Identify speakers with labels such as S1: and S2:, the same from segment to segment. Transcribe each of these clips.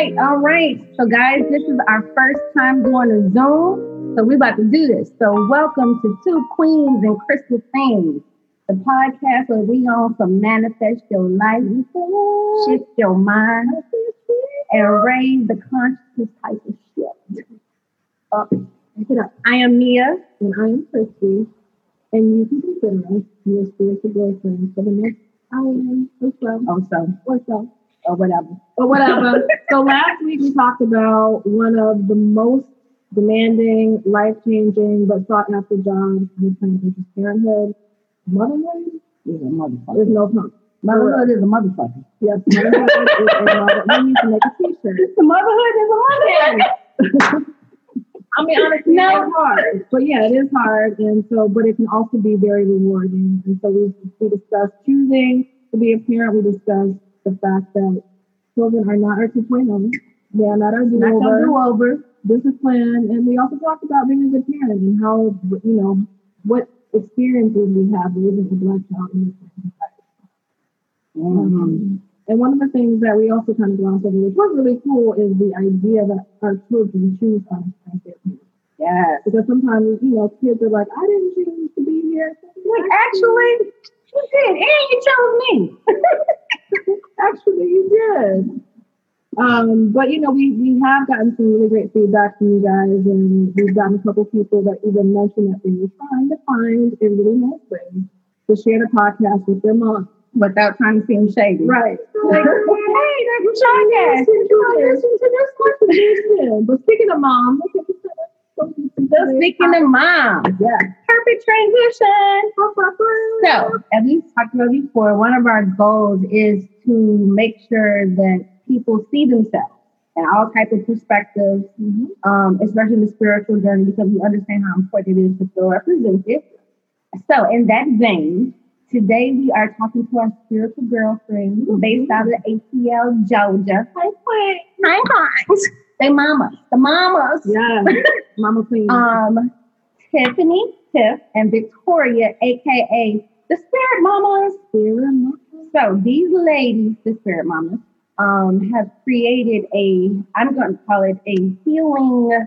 S1: right, all right. So, guys, this is our first time doing a Zoom. So, we're about to do this. So, welcome to Two Queens and Crystal Things, the podcast where we on some manifest your life, shift your mind, and raise the consciousness type of shit. Oh, up, pick it up. I am Mia.
S2: And I am Christie. And you can consider us your spiritual girlfriend for the next hour or so.
S1: Oh, so,
S2: Or so.
S1: or whatever.
S2: Or whatever. so last week we talked about one of the most demanding, life changing, but sought after jobs in the planet, which is parenthood. Motherhood?
S1: He's a motherfucker.
S2: There's no pump.
S1: Motherhood is a motherfucker.
S2: Yes, motherhood is a mother. We need to make a t-shirt.
S1: Motherhood is a motherfucker.
S2: I mean, honestly,
S1: No.
S2: it's hard. But yeah, it is hard. And so, but it can also be very rewarding. And so we, we discussed choosing to be a parent. We discussed the fact that children are not our 2.0. They are not our do-over,
S1: do-over.
S2: discipline. And we also talked about being a good parent and how, you know, what experiences we have raising a black child in this society.
S1: Mm-hmm.
S2: Um, and one of the things that we also kind of glossed over, which was really cool, is the idea that our children choose us as their parents.
S1: Yes.
S2: Because sometimes, you know, kids are like, I didn't choose to be here.
S1: Like, actually, you did, and you chose me.
S2: Actually, you did. Um, but you know, we we have gotten some really great feedback from you guys, and we've gotten a couple people that even mentioned that they were trying to find a really nice way to share the podcast with their mom.
S1: Without trying to seem shady.
S2: Right.
S1: Like, hey, that's podcast.
S2: Listen to this contribution. But speaking of mom,
S1: So speaking of mom,
S2: yeah.
S1: perfect transition. So, as we talked about before, one of our goals is to make sure that people see themselves in all type of perspectives, um, especially the spiritual journey, because we understand how important it is to feel represented. So, in that vein, today we are talking to our spiritual girlfriend based out of ATL, Georgia. Hi, Queen. Hi. They mamas, the mamas.
S2: Yeah. Mama Queen.
S1: Um, Tiffany, Tiff, and Victoria, aka the Spirit Mamas.
S2: Spirit Mama.
S1: So these ladies, the Spirit Mamas, um, have created a, I'm going to call it a healing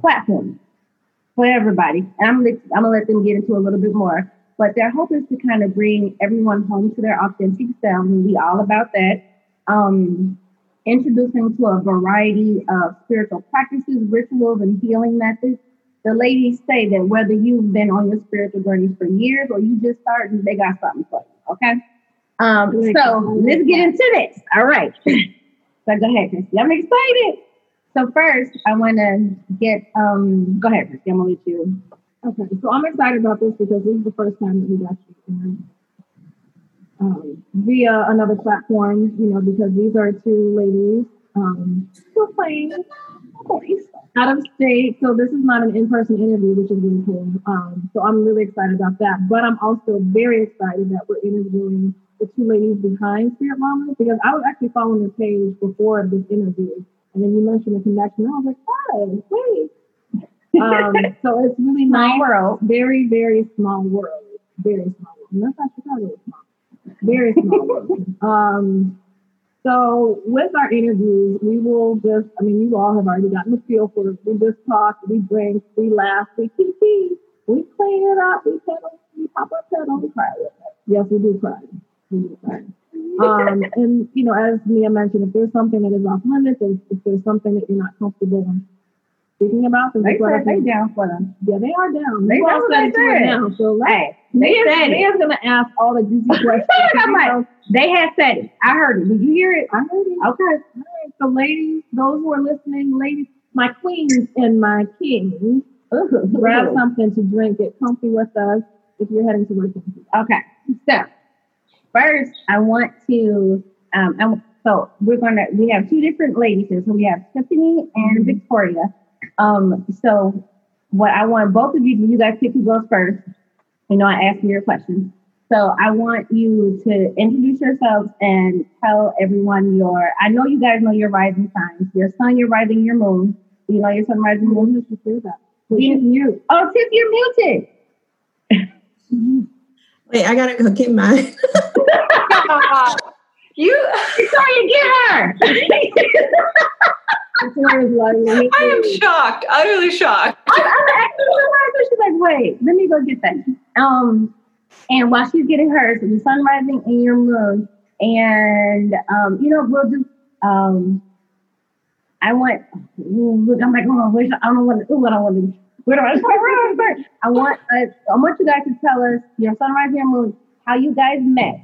S1: platform for everybody. And I'm gonna, I'm gonna let them get into a little bit more. But their hope is to kind of bring everyone home to their authentic self, and we all about that. Um, introduce them to a variety of spiritual practices, rituals, and healing methods. The ladies say that whether you've been on your spiritual journey for years or you just started, they got something for you. Okay. Um, so let's get into this. All right. So go ahead, Christie. I'm excited. So first, I want to get um. Go ahead, Christie. I'm gonna let you.
S2: Okay, so I'm excited about this because this is the first time that we've actually um, via another platform, you know, because these are two ladies um, still playing out of state. So this is not an in-person interview, which is really cool. Um, so I'm really excited about that. But I'm also very excited that we're interviewing the two ladies behind Spirit Mama because I was actually following the page before this interview. And then you mentioned the connection. I was like, oh, wait. Um, so it's really
S1: Small
S2: nice.
S1: world.
S2: Very, very small world. Very small world. And that's not Chicago small. Very small. Um, so with our interviews, we will just, I mean, you all have already gotten the feel for it. We just talk, we drink, we laugh, we kiki, we clean it up, we pedal, we pop our pedal, we cry with. Yes, we do cry. We do cry. Um, and you know, as Mia mentioned, if there's something that is off limits, if, if there's something that you're not comfortable speaking about, them.
S1: They
S2: just let us
S1: said they down for them.
S2: Yeah, they are down.
S1: They
S2: You all
S1: know
S2: said
S1: they said.
S2: now. So
S1: Hey, they said it.
S2: Mia's gonna ask all the juicy questions.
S1: I'm
S2: You
S1: like,
S2: know,
S1: They had said it. I heard it. Did you hear it?
S2: I heard it.
S1: Okay.
S2: All right, so ladies, those who are listening, ladies, my queens and my kings, grab something to drink, get comfy with us if you're heading to work.
S1: Okay. So first, I want to. Um, I, so we're gonna. We have two different ladies here. So we have Tiffany and Victoria. Um, so what I want both of you, you guys pick who goes first. You know, I asked you your questions. So I want you to introduce yourselves and tell everyone your. I know you guys know your rising signs. Your sun, your rising, your moon. You know your sun, rising, moon.
S2: Who should hear that?
S1: You- Oh, Tiff, you're muted.
S3: Wait, I gotta go get mine. You,
S1: Victoria, get her.
S3: I am shocked, utterly shocked.
S1: I'm, I'm. She's like, wait, let me go get that. Um, and while she's getting hers, the sun rising and your moon, and um, you know, we'll do. Um, I want. Look, I'm like, oh, wait, I don't know what. Ooh, I want to. Where do I start? I? I want. Uh, I want you guys to tell us your sunrise and your moon, how you guys met.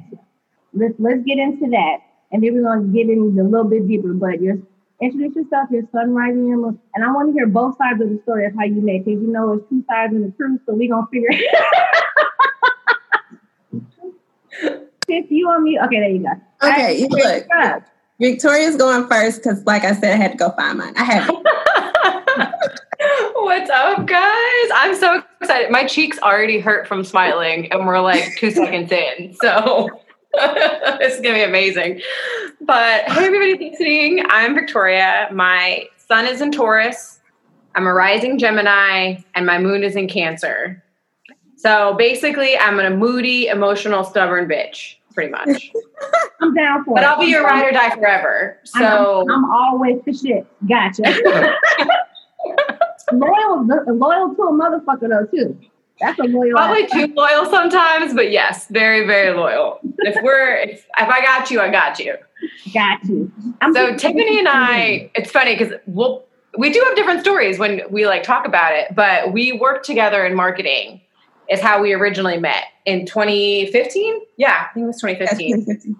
S1: Let's let's get into that, and then we're gonna get in a little bit deeper. But your introduce yourself, your sunrise and your moon, and I want to hear both sides of the story of how you met, because you know it's two sides in the truth. So we're gonna figure. If you on me, okay, there you go.
S4: Okay,
S1: All right,
S4: look. Victoria's going first because, like I said, I had to go find mine. I have.
S3: What's up, guys? I'm so excited. My cheeks already hurt from smiling, and we're like two seconds in. So it's gonna be amazing. But hey, everybody listening. I'm Victoria. My sun is in Taurus. I'm a rising Gemini, and my moon is in Cancer. So basically, I'm a moody, emotional, stubborn bitch, pretty much.
S1: I'm down for
S3: But
S1: it.
S3: I'll be your ride or die forever.
S1: I'm-
S3: So
S1: I'm, always the shit. Gotcha. loyal, loyal to a motherfucker though too. That's a loyal.
S3: Probably too loyal sometimes, but yes, very, very loyal. If we're if, if I got you, I got you.
S1: Got you. I'm
S3: So Tiffany and I, it's funny because we'll we do have different stories when we like talk about it, but we worked together in marketing. Is how we originally met in 2015. Yeah, I think it was 2015.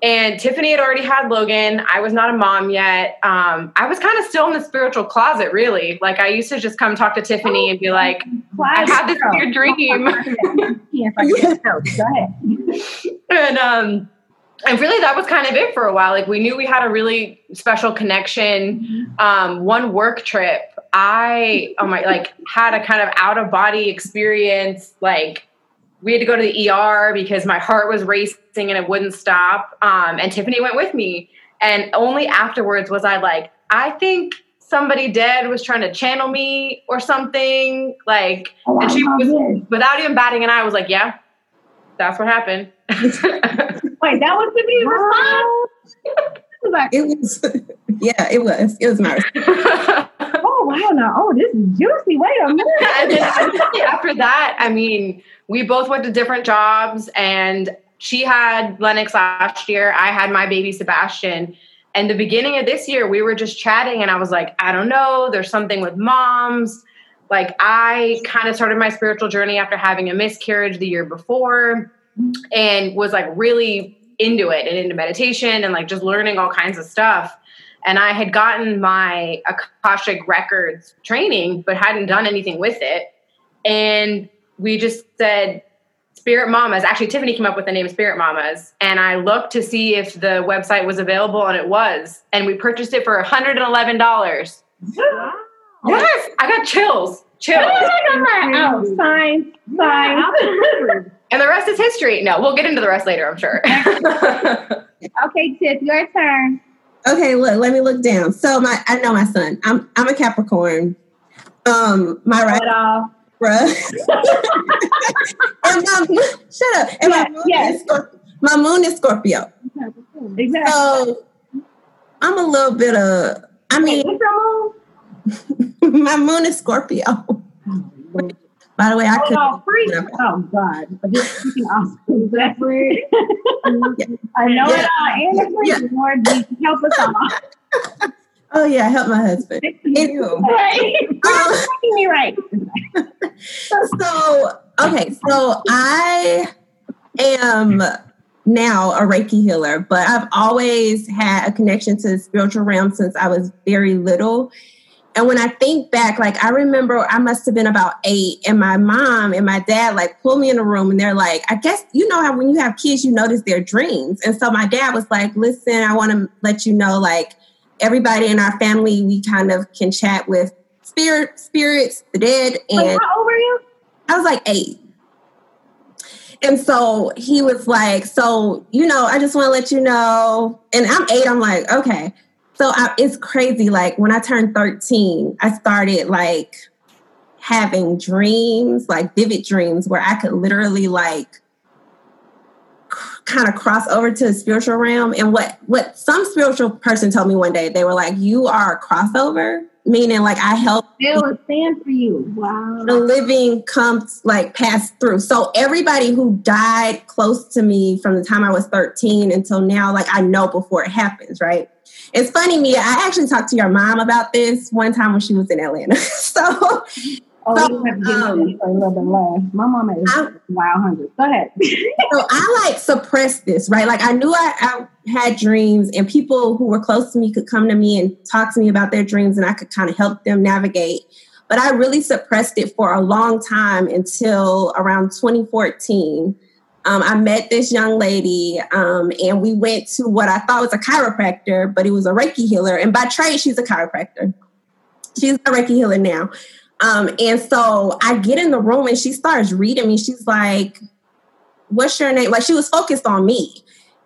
S3: And Tiffany had already had Logan. I was not a mom yet. Um, I was kind of still in the spiritual closet, really. Like I used to just come talk to Tiffany and be like, I had this weird dream.
S1: Yeah, if I can help. Go ahead.
S3: and um and really that was kind of it for a while like we knew we had a really special connection um one work trip i oh my like had a kind of out of body experience like we had to go to the er because my heart was racing and it wouldn't stop um and tiffany went with me and only afterwards was i like i think somebody dead was trying to channel me or something like
S1: Oh,
S3: and she
S1: I love
S3: was
S1: this.
S3: without even batting an eye I was like yeah that's what happened
S1: Wait, that was the Tiffany's response. She was
S4: It was, yeah, it was. It was nice.
S1: oh wow, now oh this is juicy. Wait a minute.
S3: and then after that, I mean, we both went to different jobs, and she had Lennox last year. I had my baby Sebastian. And the beginning of this year, we were just chatting, and I was like, I don't know, there's something with moms. Like, I kind of started my spiritual journey after having a miscarriage the year before and was like really into it and into meditation and like just learning all kinds of stuff. And I had gotten my Akashic Records training, but hadn't done anything with it. And we just said, Spirit Mamas. Actually, Tiffany came up with the name Spirit Mamas. And I looked to see if the website was available, and it was. And we purchased it for $111. Yes, I got chills. Chills.
S1: Oh, signs, signs.
S3: and the rest is history. No, we'll get into the rest later, I'm sure.
S1: Okay, Tiff, your turn.
S4: Okay, look, let me look down. So my I know my son. I'm I'm a Capricorn. Um, my right
S1: Right off.
S4: Bruh. and my, shut up. And
S1: Yeah,
S4: my moon
S1: yeah.
S4: is Scorp- my moon is Scorpio.
S1: Exactly.
S4: So I'm a little bit of I mean my moon is Scorpio. Oh, By the way, I could
S1: Oh, free. Oh God. But this freaking awesome. Exactly. I know
S4: Yeah.
S1: it all. And it's free.
S4: Yeah.
S1: Lord, help us all.
S4: Oh yeah, help my husband. Anywho.
S1: Right.
S4: Um,
S1: me right.
S4: so okay, so I am now a Reiki healer, but I've always had a connection to the spiritual realm since I was very little. And when I think back, like I remember I must have been about eight, and my mom and my dad like pulled me in a room and they're like, I guess you know how when you have kids, you notice their dreams. And so my dad was like, Listen, I want to let you know, like, everybody in our family, we kind of can chat with spirit spirits, the dead, and
S1: Wait, how old were you?
S4: I was like eight. And so he was like, So, you know, I just want to let you know. And I'm eight. I'm like, Okay. So I, it's crazy. Like when I turned 13, I started like having dreams, like vivid dreams, where I could literally like kind of cross over to the spiritual realm. And what what some spiritual person told me one day, they were like, "You are a crossover." Meaning, like I help
S1: Still stand for you. Wow.
S4: the living comes like pass through. So everybody who died close to me from the time I was 13 until now, like I know before it happens, right? It's funny, Mia. I actually talked to your mom about this one time when she was in Atlanta. so
S1: Oh,
S4: So,
S1: you have to give
S4: um,
S1: a little bit less. My mama is
S4: I-
S1: wild hungry. Go ahead.
S4: so I like suppressed this, right? Like I knew I, I had dreams, and people who were close to me could come to me and talk to me about their dreams, and I could kind of help them navigate. But I really suppressed it for a long time until around 2014. Um, I met this young lady, um, and we went to what I thought was a chiropractor, but it was a Reiki healer. And by trade, she's a chiropractor. She's a Reiki healer now. Um, and so I get in the room, and she starts reading me. She's like, what's your name? Like she was focused on me.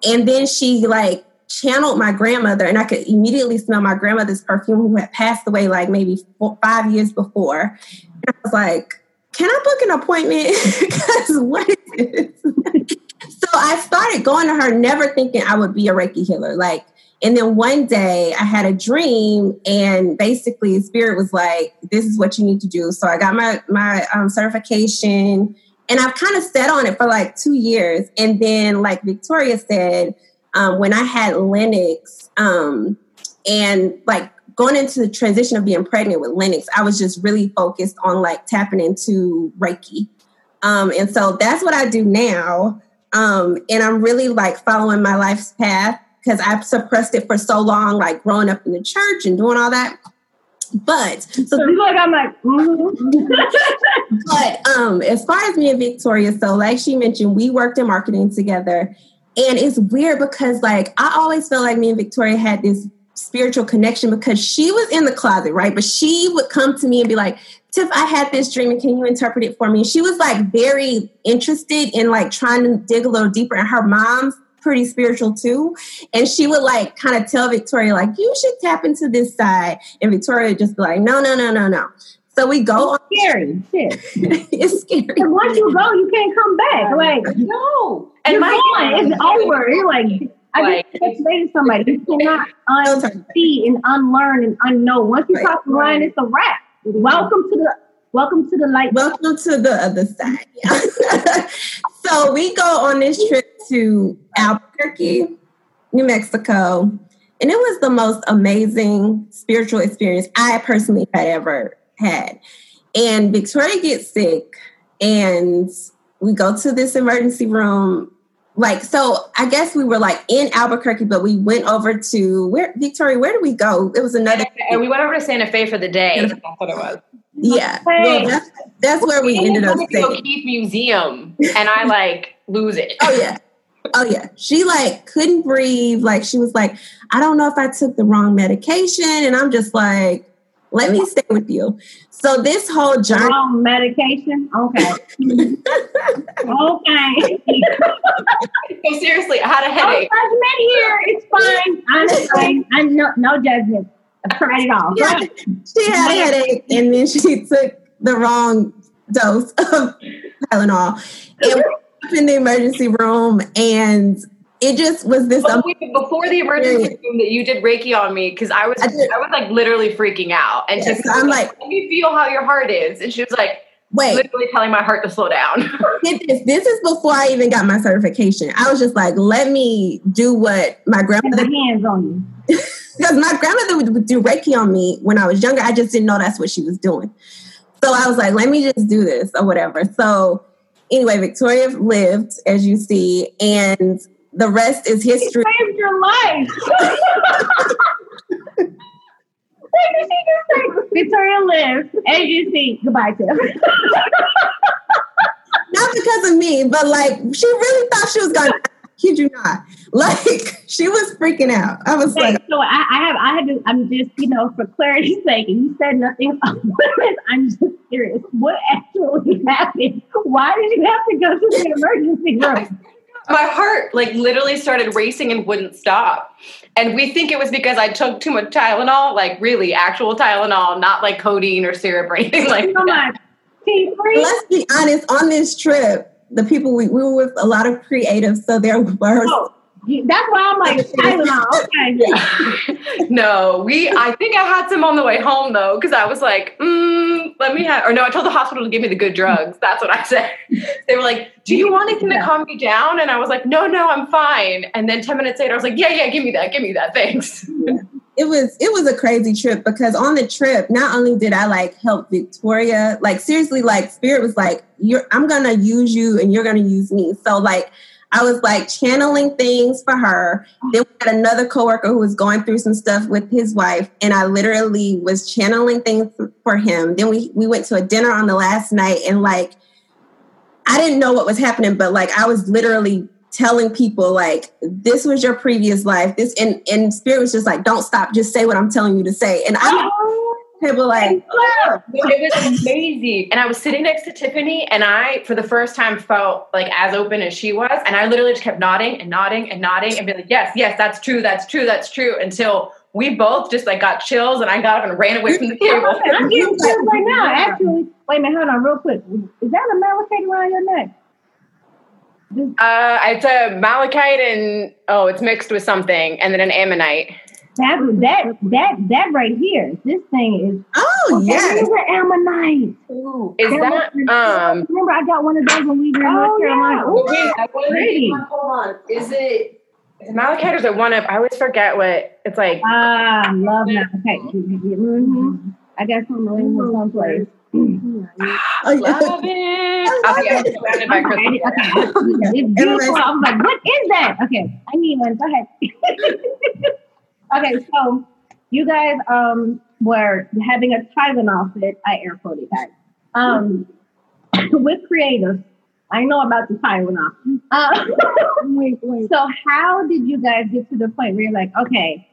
S4: And then she like channeled my grandmother and I could immediately smell my grandmother's perfume who had passed away like maybe four, five years before. And I was like, can I book an appointment? Because what is this? so I started going to her, never thinking I would be a Reiki healer. Like, and then one day I had a dream, and basically Spirit was like, "This is what you need to do." So I got my my um, certification, and I've kind of sat on it for like two years. And then, like Victoria said, um, when I had Lennox, um, and like going into the transition of being pregnant with Lennox, I was just really focused on like tapping into Reiki. Um, and so that's what I do now. Um, and I'm really like following my life's path because I've suppressed it for so long, like growing up in the church and doing all that. But so
S1: So like I'm like, mm-hmm.
S4: but um, as far as me and Victoria, so like she mentioned, we worked in marketing together. And it's weird because like I always felt like me and Victoria had this spiritual connection because she was in the closet, right? But she would come to me and be like, Tiff, I had this dream and can you interpret it for me? She was like very interested in like trying to dig a little deeper. And her mom's pretty spiritual too. And she would like kind of tell Victoria, like, you should tap into this side. And Victoria would just be like, no, no, no, no, no. So we go on.
S1: scary. Shit.
S4: it's scary.
S1: Because once you go, you can't come back. Like
S3: No.
S1: and
S3: And my
S1: gone. It's over. You're like I
S3: Like-
S1: just to somebody. You cannot unsee and unlearn and unknow. Once you
S4: Right.
S1: cross the line, it's a wrap. Mm-hmm. Welcome to the welcome to the light.
S4: Welcome to the other side. Yeah. so we go on this trip to Albuquerque, New Mexico, and it was the most amazing spiritual experience I personally had ever had. And Victoria gets sick, and we go to this emergency room. Like, so I guess we were like in Albuquerque, but we went over to where Victoria, where did we go? It was another
S3: And we went over to Santa Fe for the day. That's what it was.
S4: Yeah. Well, that's, that's where we ended up
S3: the
S4: staying.
S3: O'Keeffe Museum, and I like lose it.
S4: Oh yeah. Oh yeah. She like couldn't breathe. Like she was like, I don't know if I took the wrong medication. And I'm just like, let me stay with you. So this whole journey.
S1: Wrong medication. Okay. okay.
S3: No, seriously, I had a
S1: No
S3: headache.
S1: Oh, judgment here. It's fine. I'm fine. I'm no no judgment. I've tried it all.
S4: Yeah, she had a headache and then she took the wrong dose of Tylenol. And we were up in the emergency room and it just was this
S3: But wait, before the emergency room that you did Reiki on me because I was
S4: I
S3: I, was like literally freaking out and
S4: Yes,
S3: just
S4: I'm like-
S3: let me feel how your heart is and she was like
S4: wait,
S3: literally telling my heart to slow down.
S4: get this. This is before I even got my certification. I was just like, let me do what my
S1: Put
S4: grandmother
S1: my hands on you.
S4: because my grandmother would, would do Reiki on me when I was younger. I just didn't know that's what she was doing. So I was like, let me just do this or whatever. So anyway, Victoria lived, as you see, and the rest is history.
S1: saved your life. What did she just say? Victoria lives. As you see, goodbye, Tiff.
S4: Not because of me, but like she really thought she was gonna kid you not. Like she was freaking out. I was
S1: Okay,
S4: like,
S1: so I, I have, I had to, I'm just, you know, for clarity's sake, and you said nothing about. I'm just curious, what actually happened? Why did you have to go to the emergency room?
S3: my heart like literally started racing and wouldn't stop. And we think it was because I took too much Tylenol, like really actual Tylenol, not like codeine or syrup or anything like that.
S1: on, T free.
S4: let's be honest, on this trip, the people we, we were with a lot of creatives, so there were.
S1: Oh, that's why I'm like Tylenol. Okay.
S3: no, we. I think I had some on the way home though, because I was like, mm, "Let me have." Or no, I told the hospital to give me the good drugs. That's what I said. They were like, "Do you want anything to calm me down?" And I was like, "No, no, I'm fine." And then ten minutes later, I was like, "Yeah, yeah, give me that, give me that, thanks."
S4: It was it was a crazy trip because on the trip not only did i like help victoria like seriously like spirit was like you're i'm gonna use you and you're gonna use me so like I was like channeling things for her. Then we had another coworker who was going through some stuff with his wife, and I literally was channeling things for him. Then we we went to a dinner on the last night, and like I didn't know what was happening, but like I was literally telling people like this was your previous life. This and and spirit was just like, don't stop, just say what I'm telling you to say. And I'm oh, people like,
S3: oh. it was amazing. And I was sitting next to Tiffany, and I, for the first time, felt like as open as she was. And I literally just kept nodding and nodding and nodding and be like, yes, yes, that's true, that's true, that's true, until we both just like got chills, and I got up and ran away from the table.
S1: I'm getting chills right now. Actually, wait a minute, hold on, real quick. Is that a malachite around your neck?
S3: Uh, it's a malachite and oh, it's mixed with something, and then an ammonite.
S1: That that that that right here. This thing is.
S4: Oh yeah,
S1: it's an ammonite.
S3: Ooh, is that, that um?
S1: Remember, I got one of those when we were in North oh, Carolina.
S3: Yeah. Ooh, pretty. Hold on, is it? Is malachite or is it one of? I always forget what it's like.
S1: Ah, uh, love malachite. Mm-hmm. I got some in someplace.
S3: I love it. I love it. surrounded by crystals.
S1: Okay. It's beautiful. I was like, what is that? Okay, I need one. Go ahead. Okay, so you guys um, were having a Tylenol fit. I air quoted that. Um, with creators, I know about the Tylenol. Uh, wait, wait. So how did you guys get to the point where you're like, okay,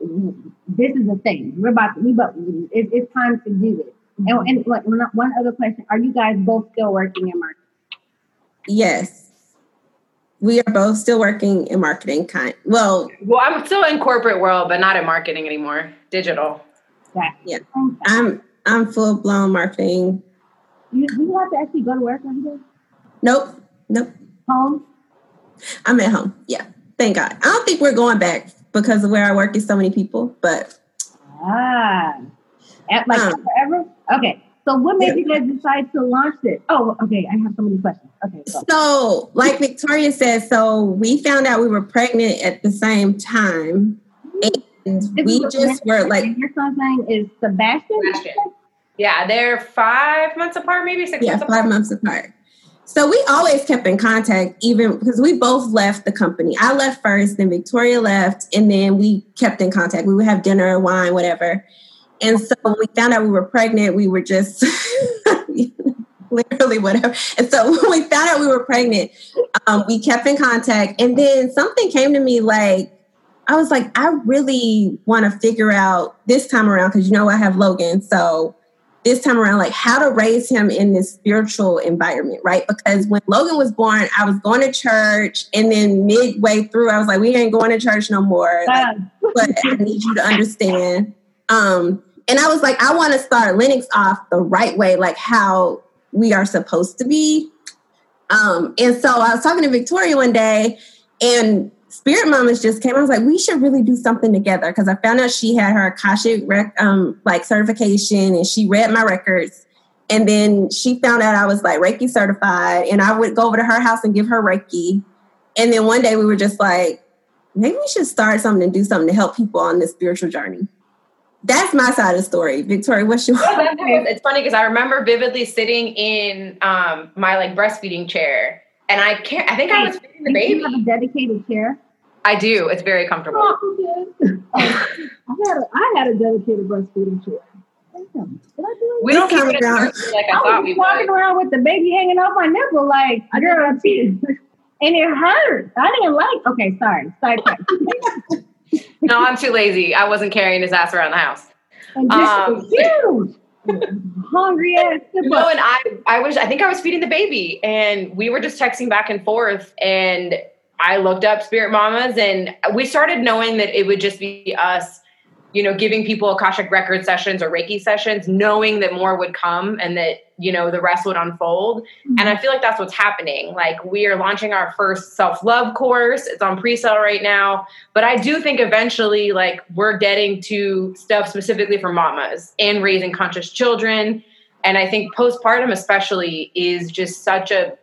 S1: this is a thing. We're about to, we but it, it's time to do this. And, and one other question: Are you guys both still working in marketing?
S4: Yes. We are both still working in marketing kind well.
S3: Well i'm still in corporate world but not in marketing anymore digital.
S4: Yeah. I'm i'm full blown marketing.
S1: You, you have to actually go to work every day
S4: nope. Nope.
S1: Home?
S4: I'm at home. Yeah. Thank god. I don't think we're going back because of where i work is so many people but
S1: ah. At like um, forever okay so what made yeah. you guys decide to launch it? Oh, okay. I have so many questions. Okay.
S4: So. so, like Victoria said, so we found out we were pregnant at the same time. And this we just were like
S1: your son's name is Sebastian. Sebastian.
S3: Yeah, they're five months apart, maybe six
S4: yeah,
S3: months
S4: apart. five months apart. So we always kept in contact, even because we both left the company. I left first, then Victoria left, and then we kept in contact. We would have dinner, wine, whatever. And so when we found out we were pregnant, we were just literally whatever. And so when we found out we were pregnant, um, we kept in contact. And then something came to me like, I was like, I really want to figure out this time around, because you know I have Logan. So this time around, like how to raise him in this spiritual environment, right? Because when Logan was born, I was going to church, and then midway through, I was like, we ain't going to church no more. Like, but I need you to understand. Um, and I was like, I want to start Lennox off the right way, like how we are supposed to be. Um, and so I was talking to Victoria one day, and Spirit Mamas just came. I was like, we should really do something together because I found out she had her Akashic rec- um, like certification, and she read my records. And then she found out I was like Reiki certified, and I would go over to her house and give her Reiki. And then one day we were just like, maybe we should start something and do something to help people on this spiritual journey that's my side of the story. Victoria, what's your?
S3: it's funny because I remember vividly sitting in um, my like breastfeeding chair, and I can't. I think I was feeding the baby.
S1: You have a dedicated chair.
S3: I do. It's very comfortable.
S1: Oh, okay. I had a, I had a dedicated breastfeeding chair.
S3: We don't keep it around like I, I thought we
S1: walking
S3: would.
S1: around with the baby hanging off my nipple, like girl, and it hurt. I didn't like. Okay, sorry. Sorry.
S3: no, I'm too lazy. I wasn't carrying his ass around the house.
S1: Um, huge. Hungry ass.
S3: No, and I, I was, I think I was feeding the baby, and we were just texting back and forth, and I looked up Spirit Mamas, and we started knowing that it would just be us you know, giving people Akashic record sessions or Reiki sessions, knowing that more would come and that, you know, the rest would unfold. Mm-hmm. And I feel like that's what's happening. Like we are launching our first self-love course. It's on pre-sale right now. But I do think eventually like we're getting to stuff specifically for mamas and raising conscious children. And I think postpartum especially is just such a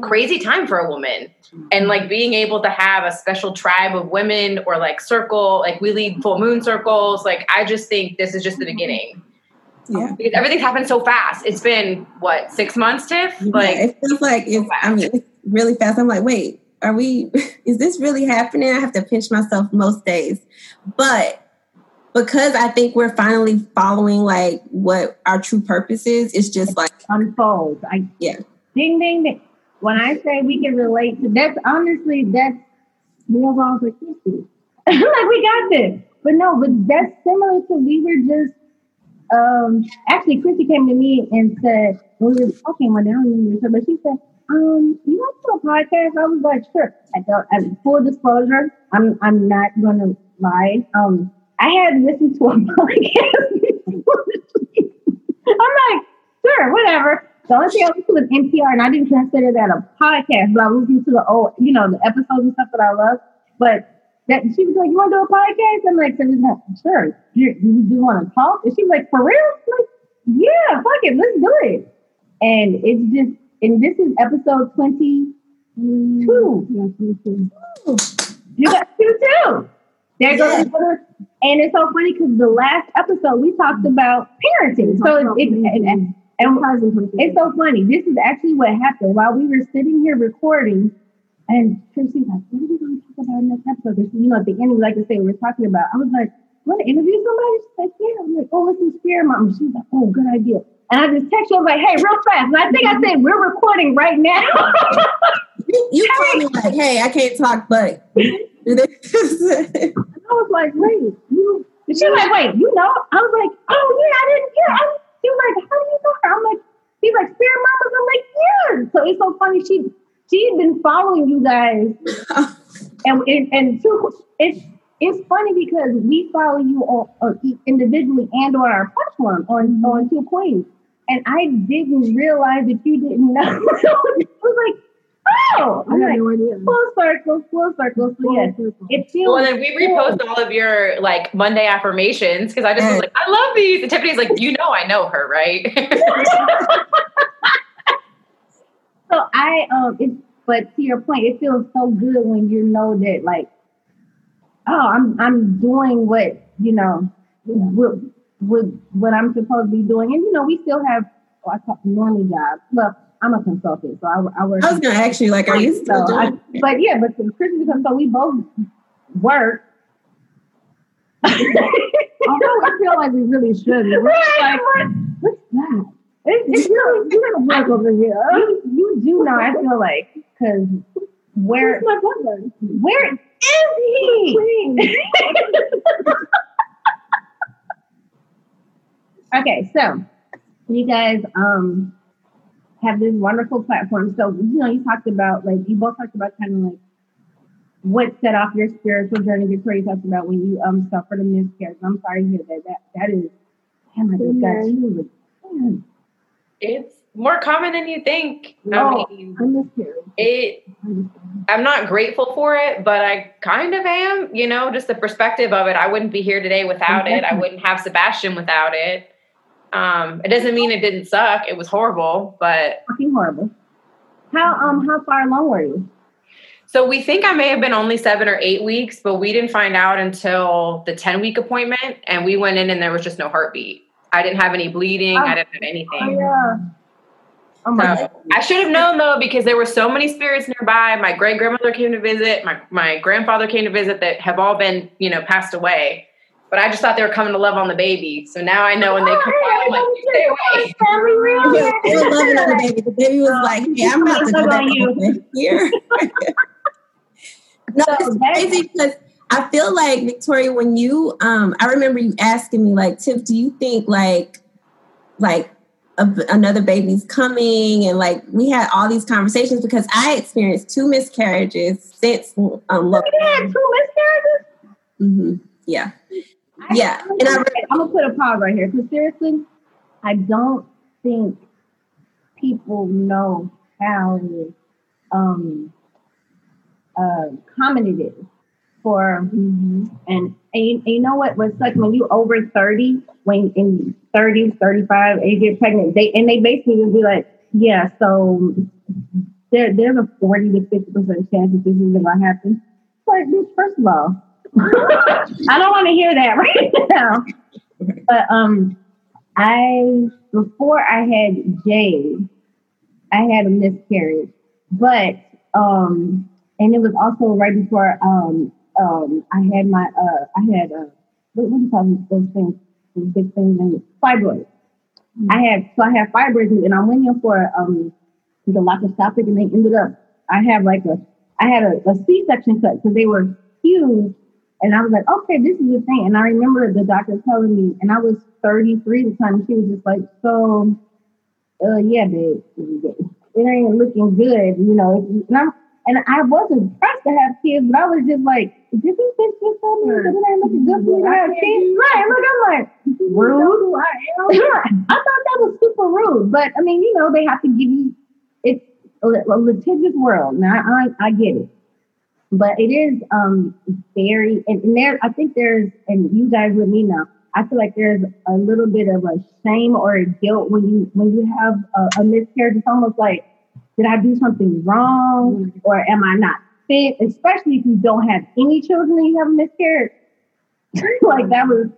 S3: crazy time for a woman. And like being able to have a special tribe of women or like circle like we lead full moon circles like i just think this is just the mm-hmm. beginning. Yeah. Oh, because everything's happened so fast. It's been what six months tiff? Like
S4: yeah, it feels like it's so i mean it's really fast. I'm like wait are we is this really happening? I have to pinch myself most days. But because i think we're finally following like what our true purpose is it's just like
S1: unfolds. I
S4: yeah.
S1: Ding ding ding when I say we can relate to that's honestly that's meals all for Christie. like we got this. But no, but that's similar to we were just um actually Christie came to me and said when we were talking one day, I don't remember, but she said, um, you want to do a podcast? I was like, sure. I thought as full disclosure, I'm I'm not gonna lie. Um I had listened to a podcast I'm like, sure, whatever. The only thing I listened to was NPR, and I didn't consider that a podcast, but I was listening to the old, you know, the episodes and stuff that I love. But that she was like, "You want to do a podcast?" I'm like, "Sure." You, you want to talk? And she was like, "For real?" I'm like, "Yeah, fuck it, let's do it." And it's just, and this is episode twenty two. You got two too. There goes another. and it's so funny because the last episode we talked about parenting. So it, it, it it's so funny. This is actually what happened while we were sitting here recording. And Tracy's like, what are we going to talk about in next episode? You know, at the end, like I say, we're talking about, I was like, want to interview somebody? She's like, yeah. I'm like, oh, listen, Spirit Mom. She's like, oh, good idea. And I just text you, I was like, hey, real fast. And I think I said, we're recording right now.
S4: you you hey. told me, like, hey, I can't talk, but.
S1: I was like, wait, you. She was like, wait, you know? I was like, oh, yeah, I didn't hear. I she was like, how do you know her? I'm like, she's like, Spirit Mamas. I'm like, yeah. So it's so funny. She she's been following you guys, and and, and too, it's it's funny because we follow you on, on individually and on our platform on mm-hmm. on Two Queens, and I didn't realize that you didn't know. it was like Oh, I had no idea. Full circle, full circle. So yes, it feels.
S3: Well, then we repost all of your like Monday affirmations because I just was like, I love these. And Tiffany's like, you know, I know her, right?
S1: so I um, it's but to your point, it feels so good when you know that like, oh, I'm I'm doing what you know, what, what what I'm supposed to be doing, and you know, we still have well, I call normal jobs. Well I'm a consultant, so I, I work.
S4: I was going to ask you, like, are you still so
S1: doing? I, but yeah, but the Christmas so we both work. Although I feel like we really should. We're like, what's that? It, it's really you gotta work over here. You, you do know. I feel like because where my brother? Where is he? okay, so you guys um have this wonderful platform. So, you know, you talked about like you both talked about kind of like what set off your spiritual journey. Victoria talked about when you um suffered a miscarriage. I'm sorry to hear that. That that is damn I just got
S3: you. It's more common than you think.
S1: No, I mean, I'm
S3: it I'm not grateful for it, but I kind of am, you know, just the perspective of it. I wouldn't be here today without it. I wouldn't have Sebastian without it. Um, it doesn't mean it didn't suck. It was horrible, but
S1: fucking horrible. How um how far along were you?
S3: So we think I may have been only seven or eight weeks, but we didn't find out until the 10 week appointment. And we went in and there was just no heartbeat. I didn't have any bleeding. Oh, I didn't have anything. Oh,
S1: yeah.
S3: Oh so I should have known though, because there were so many spirits nearby. My great grandmother came to visit, my, my grandfather came to visit that have all been, you know, passed away. But I just thought they were coming to love on the baby. So now I know when they come out, I'm like, stay away.
S4: They were loving on the baby. The baby was like, yeah, I'm about to go back you. here. no, it's crazy because I feel like Victoria, when you, um, I remember you asking me like, Tiff, do you think like, like a, another baby's coming and like we had all these conversations because I experienced two miscarriages since um
S1: you had two miscarriages
S4: mm-hmm. yeah Yeah,
S1: I'm
S4: and I
S1: gonna, I'm gonna put a pause right here because seriously, I don't think people know how um uh common it is for and, and you, you know what was like when you over 30 when in 30s 35 and you get pregnant they and they basically just be like yeah so there, there's a 40 to 50 percent chance that this is gonna happen. Bitch first of all i don't want to hear that right now. But um i before i had jade i had a miscarriage. But um and it was also right before um um I had my uh I had uh what, what do you call those things? Those big things fibroids. I had so I had fibroids and I went in for um the laparoscopic and they ended up I had like a I had a, a C section cut because they were huge and I was like okay this is the thing and I remember the doctor telling me and I was 33 at the time she was just like so uh yeah babe it ain't looking good you know and I'm and I wasn't pressed to have kids, but I was just like, did this bitch just tell me that it ain't looking good for me to have kids? Right. Look, I'm like, rude. I thought that was super rude. But I mean, you know, they have to give you it's a, a litigious world. Now I, I get it. But it is um very and, and there I think there's and you guys with me now, I feel like there's a little bit of a shame or a guilt when you when you have a, a miscarriage. It's almost like did I do something wrong or am I not fit? Especially if you don't have any children and you have a miscarriage. like that was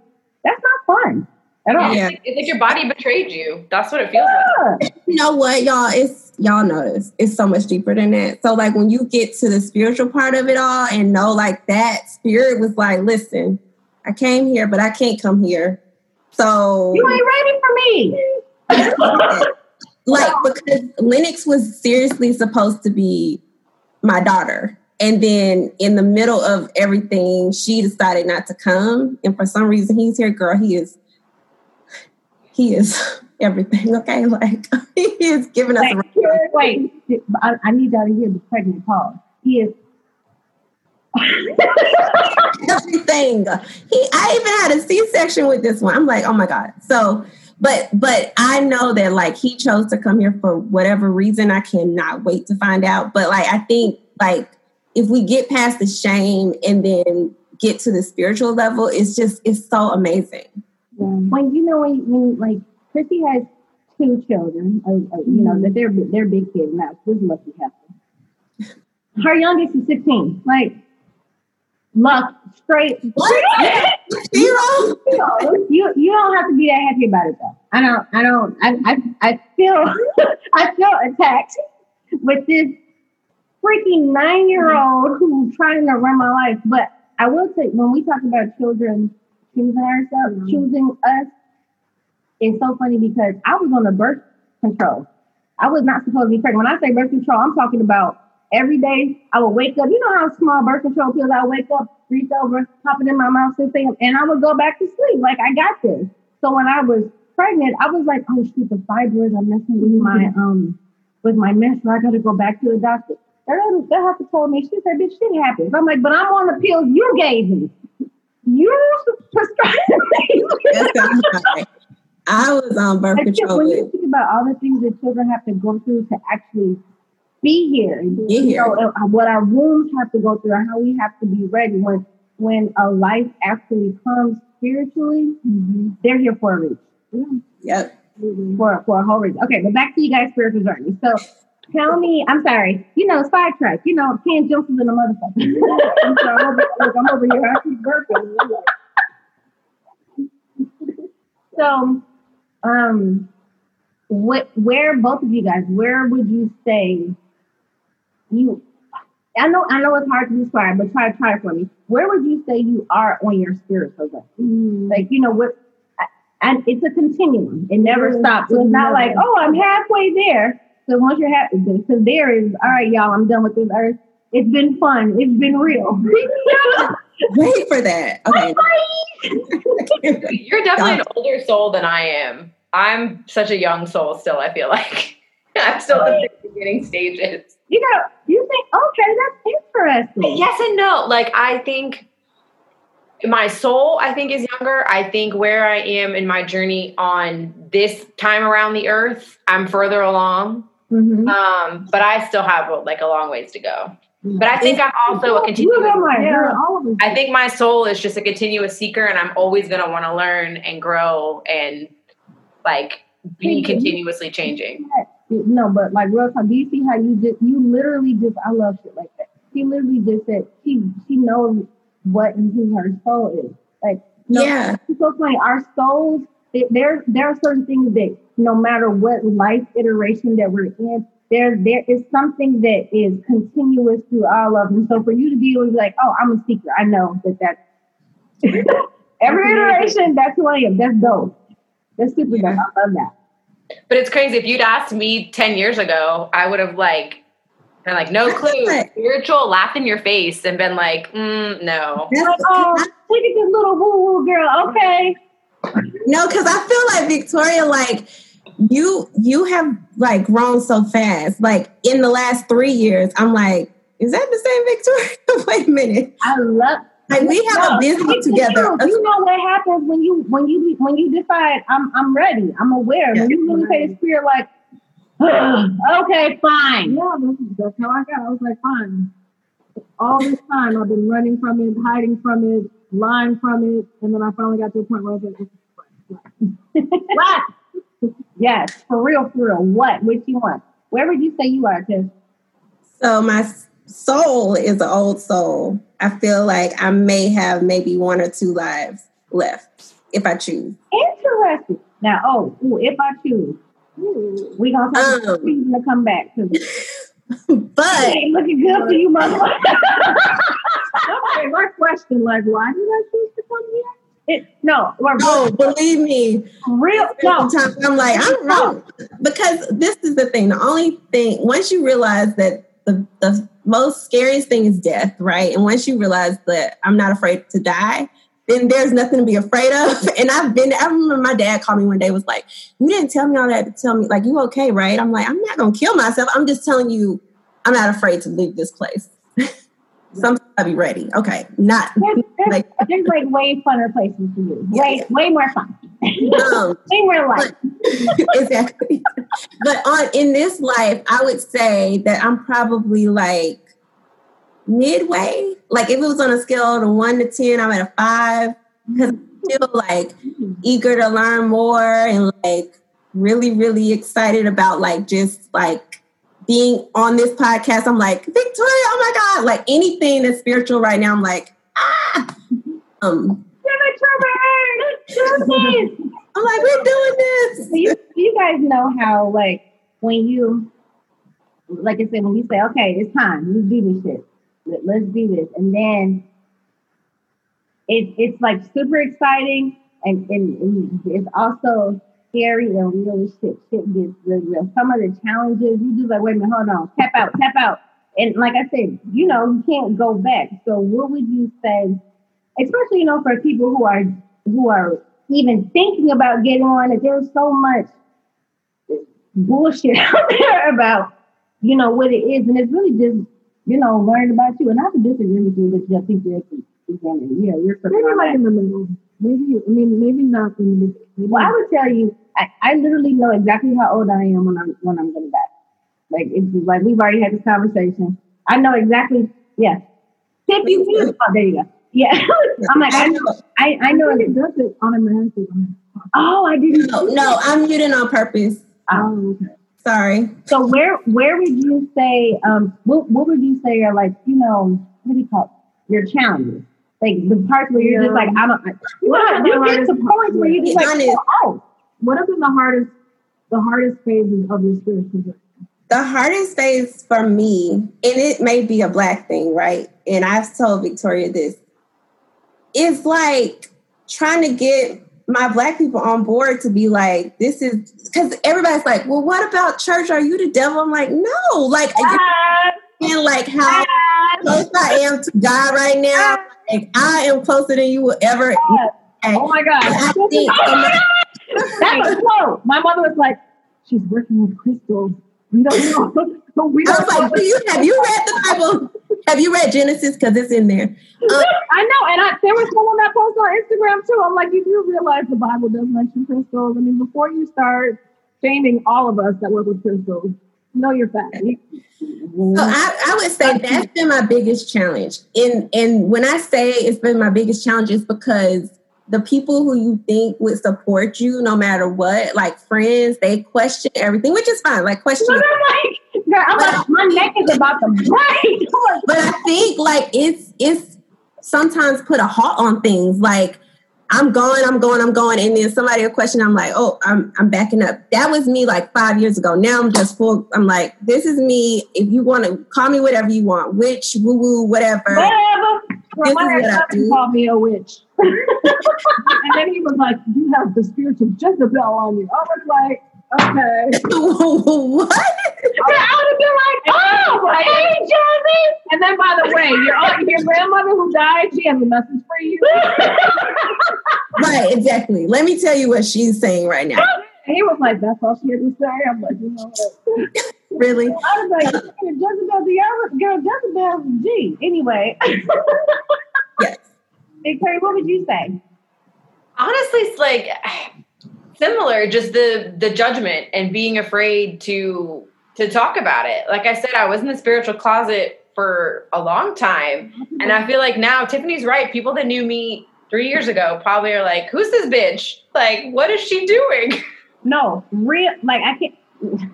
S1: that's not fun at all.
S3: Yeah. It's like your body betrayed you. That's what it feels yeah. like.
S4: You know what, y'all? It's y'all know this. It's so much deeper than that. So like when you get to the spiritual part of it all and know like that spirit was like, listen, I came here, but I can't come here. So
S1: you ain't ready for me.
S4: like because Lennox was seriously supposed to be my daughter. And then in the middle of everything, she decided not to come. And for some reason, he's here, girl. He is, he is everything. Okay, like he is giving us.
S1: Like, a wait, I, I, need y'all to hear the pregnant pause. He is
S4: everything. He, I even had a C section with this one. I'm like, oh my god. So but but I know that like he chose to come here for whatever reason. I cannot wait to find out. But like I think like if we get past the shame and then get to the spiritual level, it's just it's so amazing.
S1: Yeah. When you know when, when like Chrissy has two children, uh, uh, you know that they're they're big kids now. She's lucky happen. Her youngest is sixteen. Like luck straight.
S4: What? Zero.
S1: You you don't have to be that happy about it though. I don't I don't I I, I feel I feel attacked with this freaking nine year old who's trying to run my life. But I will say when we talk about children choosing ourselves, mm-hmm. choosing us, it's so funny because I was on the birth control. I was not supposed to be pregnant. When I say birth control, I'm talking about every day I would wake up. You know how small birth control pills I wake up, reach over, pop it in my mouth, and thing, and I would go back to sleep. Like I got this. So when I was pregnant, I was like, oh shoot, the fibroids are messing with my um with my menstrual. I gotta go back to the doctor. They have to tell me, she said, bitch, shit happens. I'm like, but I'm on the pills you gave me. You prescribed me.
S4: I was on birth control.
S1: When you think about all the things that children have to go through to actually be here.
S4: Be here.
S1: Know, uh, what our wombs have to go through and how we have to be ready when when a life actually comes spiritually, mm-hmm. they're here for a reason.
S4: Yeah. Yep.
S1: For, for a whole reason. Okay, but back to you guys' spiritual journey. So tell me, I'm sorry, you know, sidetrack, you know, Ken Johnson in a motherfucker. I'm, sorry, I'm, over, I'm over here, I keep working. so, um, what, where both of you guys, where would you say you I know I know it's hard to describe, but try to try it for me. Where would you say you are on your spiritual journey? Mm. Like you know what and it's a continuum. It never mm. stops. So it's not like, oh, I'm halfway there. So once you're happy, because there is, all right, y'all, I'm done with this earth. It's been fun. It's been real.
S4: Wait for that. Okay.
S3: You're definitely an older soul than I am. I'm such a young soul still, I feel like. I'm still in the beginning stages
S1: you know, you think, okay, that's interesting.
S3: Yes and no. Like I think my soul i think is younger i think where i am in my journey on this time around the earth i'm further along
S2: Mhm.
S3: um but i still have like a long ways to go but i think i'm also a continuous
S2: my
S1: Yeah.
S2: all of us.
S3: i think my soul is just a continuous seeker and i'm always going to want to learn and grow and like be continuously changing
S1: No, but like real talk, do you see how you just you literally just I love shit like that. She literally just said she she knows what and who her soul is. Like no,
S4: Yeah.
S1: it's so funny. Our souls, they- there there are certain things that no matter what life iteration that we're in, there there is something that is continuous through all of them. So for you to be able to be like, oh, I'm a seeker, I know that that's every iteration. That's who I am. That's dope. That's super dope. I love that.
S3: but it's crazy if you'd asked me 10 years ago i would have like been like no clue
S4: Right.
S3: spiritual laugh in your face and been like mm, no
S1: Like, oh, look at this little woo woo girl. Okay.
S4: No, because I feel like Victoria, like you, you have like grown so fast. Like in the last three years, I'm like, is that the same Victoria? Wait a minute.
S1: I love
S4: Like we have
S1: No,
S4: a business together.
S1: truth. You know what happens when you when you when you decide I'm I'm ready. I'm aware. When you really say the spirit like, okay, fine.
S2: Yeah, that's, that's how I got. I was like, fine. All this time I've been running from it, hiding from it, lying from it, and then I finally got to a point where I was like,
S1: What? Yes, for real, for real. What? What you want? Where would you say you are? Cause
S4: So my soul is an old soul. I feel like I may have maybe one or two lives left if I choose.
S1: interesting. Now, oh, ooh, if I choose, we gonna talk
S4: Um.
S1: to come back. Cause
S4: But
S1: it ain't looking good for you, motherfucker.
S2: okay, my question, like, why did I choose to come here?
S1: It, no, we're
S4: no, believe me,
S1: real. No,
S4: Sometimes I'm like, I'm wrong. Because this is the thing. The only thing, once you realize that the, the most scariest thing is death, right? And once you realize that I'm not afraid to die, then there's nothing to be afraid of. And I've been, I remember my dad called me one day, was like, You didn't tell me all that to tell me, like, you okay, right? I'm like, I'm not going to kill myself. I'm just telling you, I'm not afraid to leave this place. Sometimes I'll be ready. Okay. Not
S1: there's, there's,
S4: like,
S1: there's like way funner places to you.
S4: Yeah,
S1: Way,
S4: yeah.
S1: way more fun.
S4: um,
S1: way more life.
S4: exactly. But on in this life, I would say that I'm probably like midway. Like if it was on a scale of one to ten, I'm at a five because I'm still like eager to learn more and like really, really excited about like just like being on this podcast. I'm like Victoria, oh my god, like anything that's spiritual right now. I'm like ah, um, I'm like we're doing this.
S1: So you, you guys know how like when you like I said when you say okay it's time you do this shit Let, let's do this and then it, it's like super exciting and, and, and it's also scary and real shit shit gets really real some of the challenges you just like wait a minute hold on tap out tap out and like I said you know you can't go back so what would you say especially you know for people who are who are even thinking about getting on it. There's so much bullshit out there about, you know, what it is. And it's really just, you know, learning about you. And I would disagree with you with just think you're at the. You know, you're
S2: Maybe like in the middle. Maybe, I mean, maybe not in the middle.
S1: well, I would tell you, I, I literally know exactly how old I am when I'm when I'm gonna die. Like it's just like we've already had this conversation. I know exactly. Yeah, fifty years. Oh, there you go. Yeah, I'm like I know. I, I know.
S2: I think it does it automatically.
S1: Oh, I didn't.
S4: No, no, I'm muting on purpose.
S2: Oh, okay.
S4: Sorry.
S1: So where where would you say um what what would you say are like you know what do you call it? your challenges like the parts where you're just like I don't you, know, you get to points where you just like
S4: oh,
S1: oh
S2: What have been the hardest, the hardest phases of your spiritual journey?
S4: The hardest phase for me, and it may be a black thing, right? And I've told Victoria this, It's like trying to get my black people on board to be like, this is because everybody's like, well, what about church? Are you the devil? I'm like, no, like, and like how close I am to God right now. Like, I am closer than you will ever.
S1: oh my god
S4: I think so much-
S1: that was slow my mother was like
S2: She's working with crystals. We don't know. But we don't
S4: was like, do you have you read the Bible? Have you read Genesis? Because it's in there. Um,
S2: I know, and I, there was someone that posted on Instagram too. I'm like, you do realize the Bible doesn't mention crystals. I mean, before you start shaming all of us that work with crystals, know your facts.
S4: So I, I would say that's been my biggest challenge. And and when I say it's been my biggest challenge, it's because the people who you think would support you no matter what, like friends, they question everything, which is fine. Like question.
S1: But I'm like, girl, I'm like, my neck is about to break.
S4: But I think like it's it's sometimes put a halt on things. Like I'm going, I'm going, I'm going, and then somebody a question, I'm like, oh, I'm I'm backing up. That was me like five years ago. Now I'm just full. I'm like, this is me. If you want to call me whatever you want, witch, woo woo, whatever.
S2: Whatever.
S4: This
S2: my
S4: is what I do.
S2: called me a witch. and then he was like, You have the spiritual Jezebel on you. I was like, Okay.
S4: what?
S2: I would have been like, Oh, hey, Johnny. And then, by the way, your, aunt- your grandmother who died, she has a message for you.
S4: Right, exactly. Let me tell you what she's saying right now.
S2: And he was like, That's all she had to say. I'm like, You know what?
S4: Really?
S2: I was like, Jezebel, the other girl, Jezebel, G. Anyway,
S4: Yes.
S1: Victoria, what would you say?
S3: honestly it's like similar just the the judgment and being afraid to to talk about it. Like i said i was in the spiritual closet for a long time. Mm-hmm. And i feel like now tiffany's right. People that knew me three years ago probably are like who's this bitch? Like what is she doing?
S1: No, real like I can't.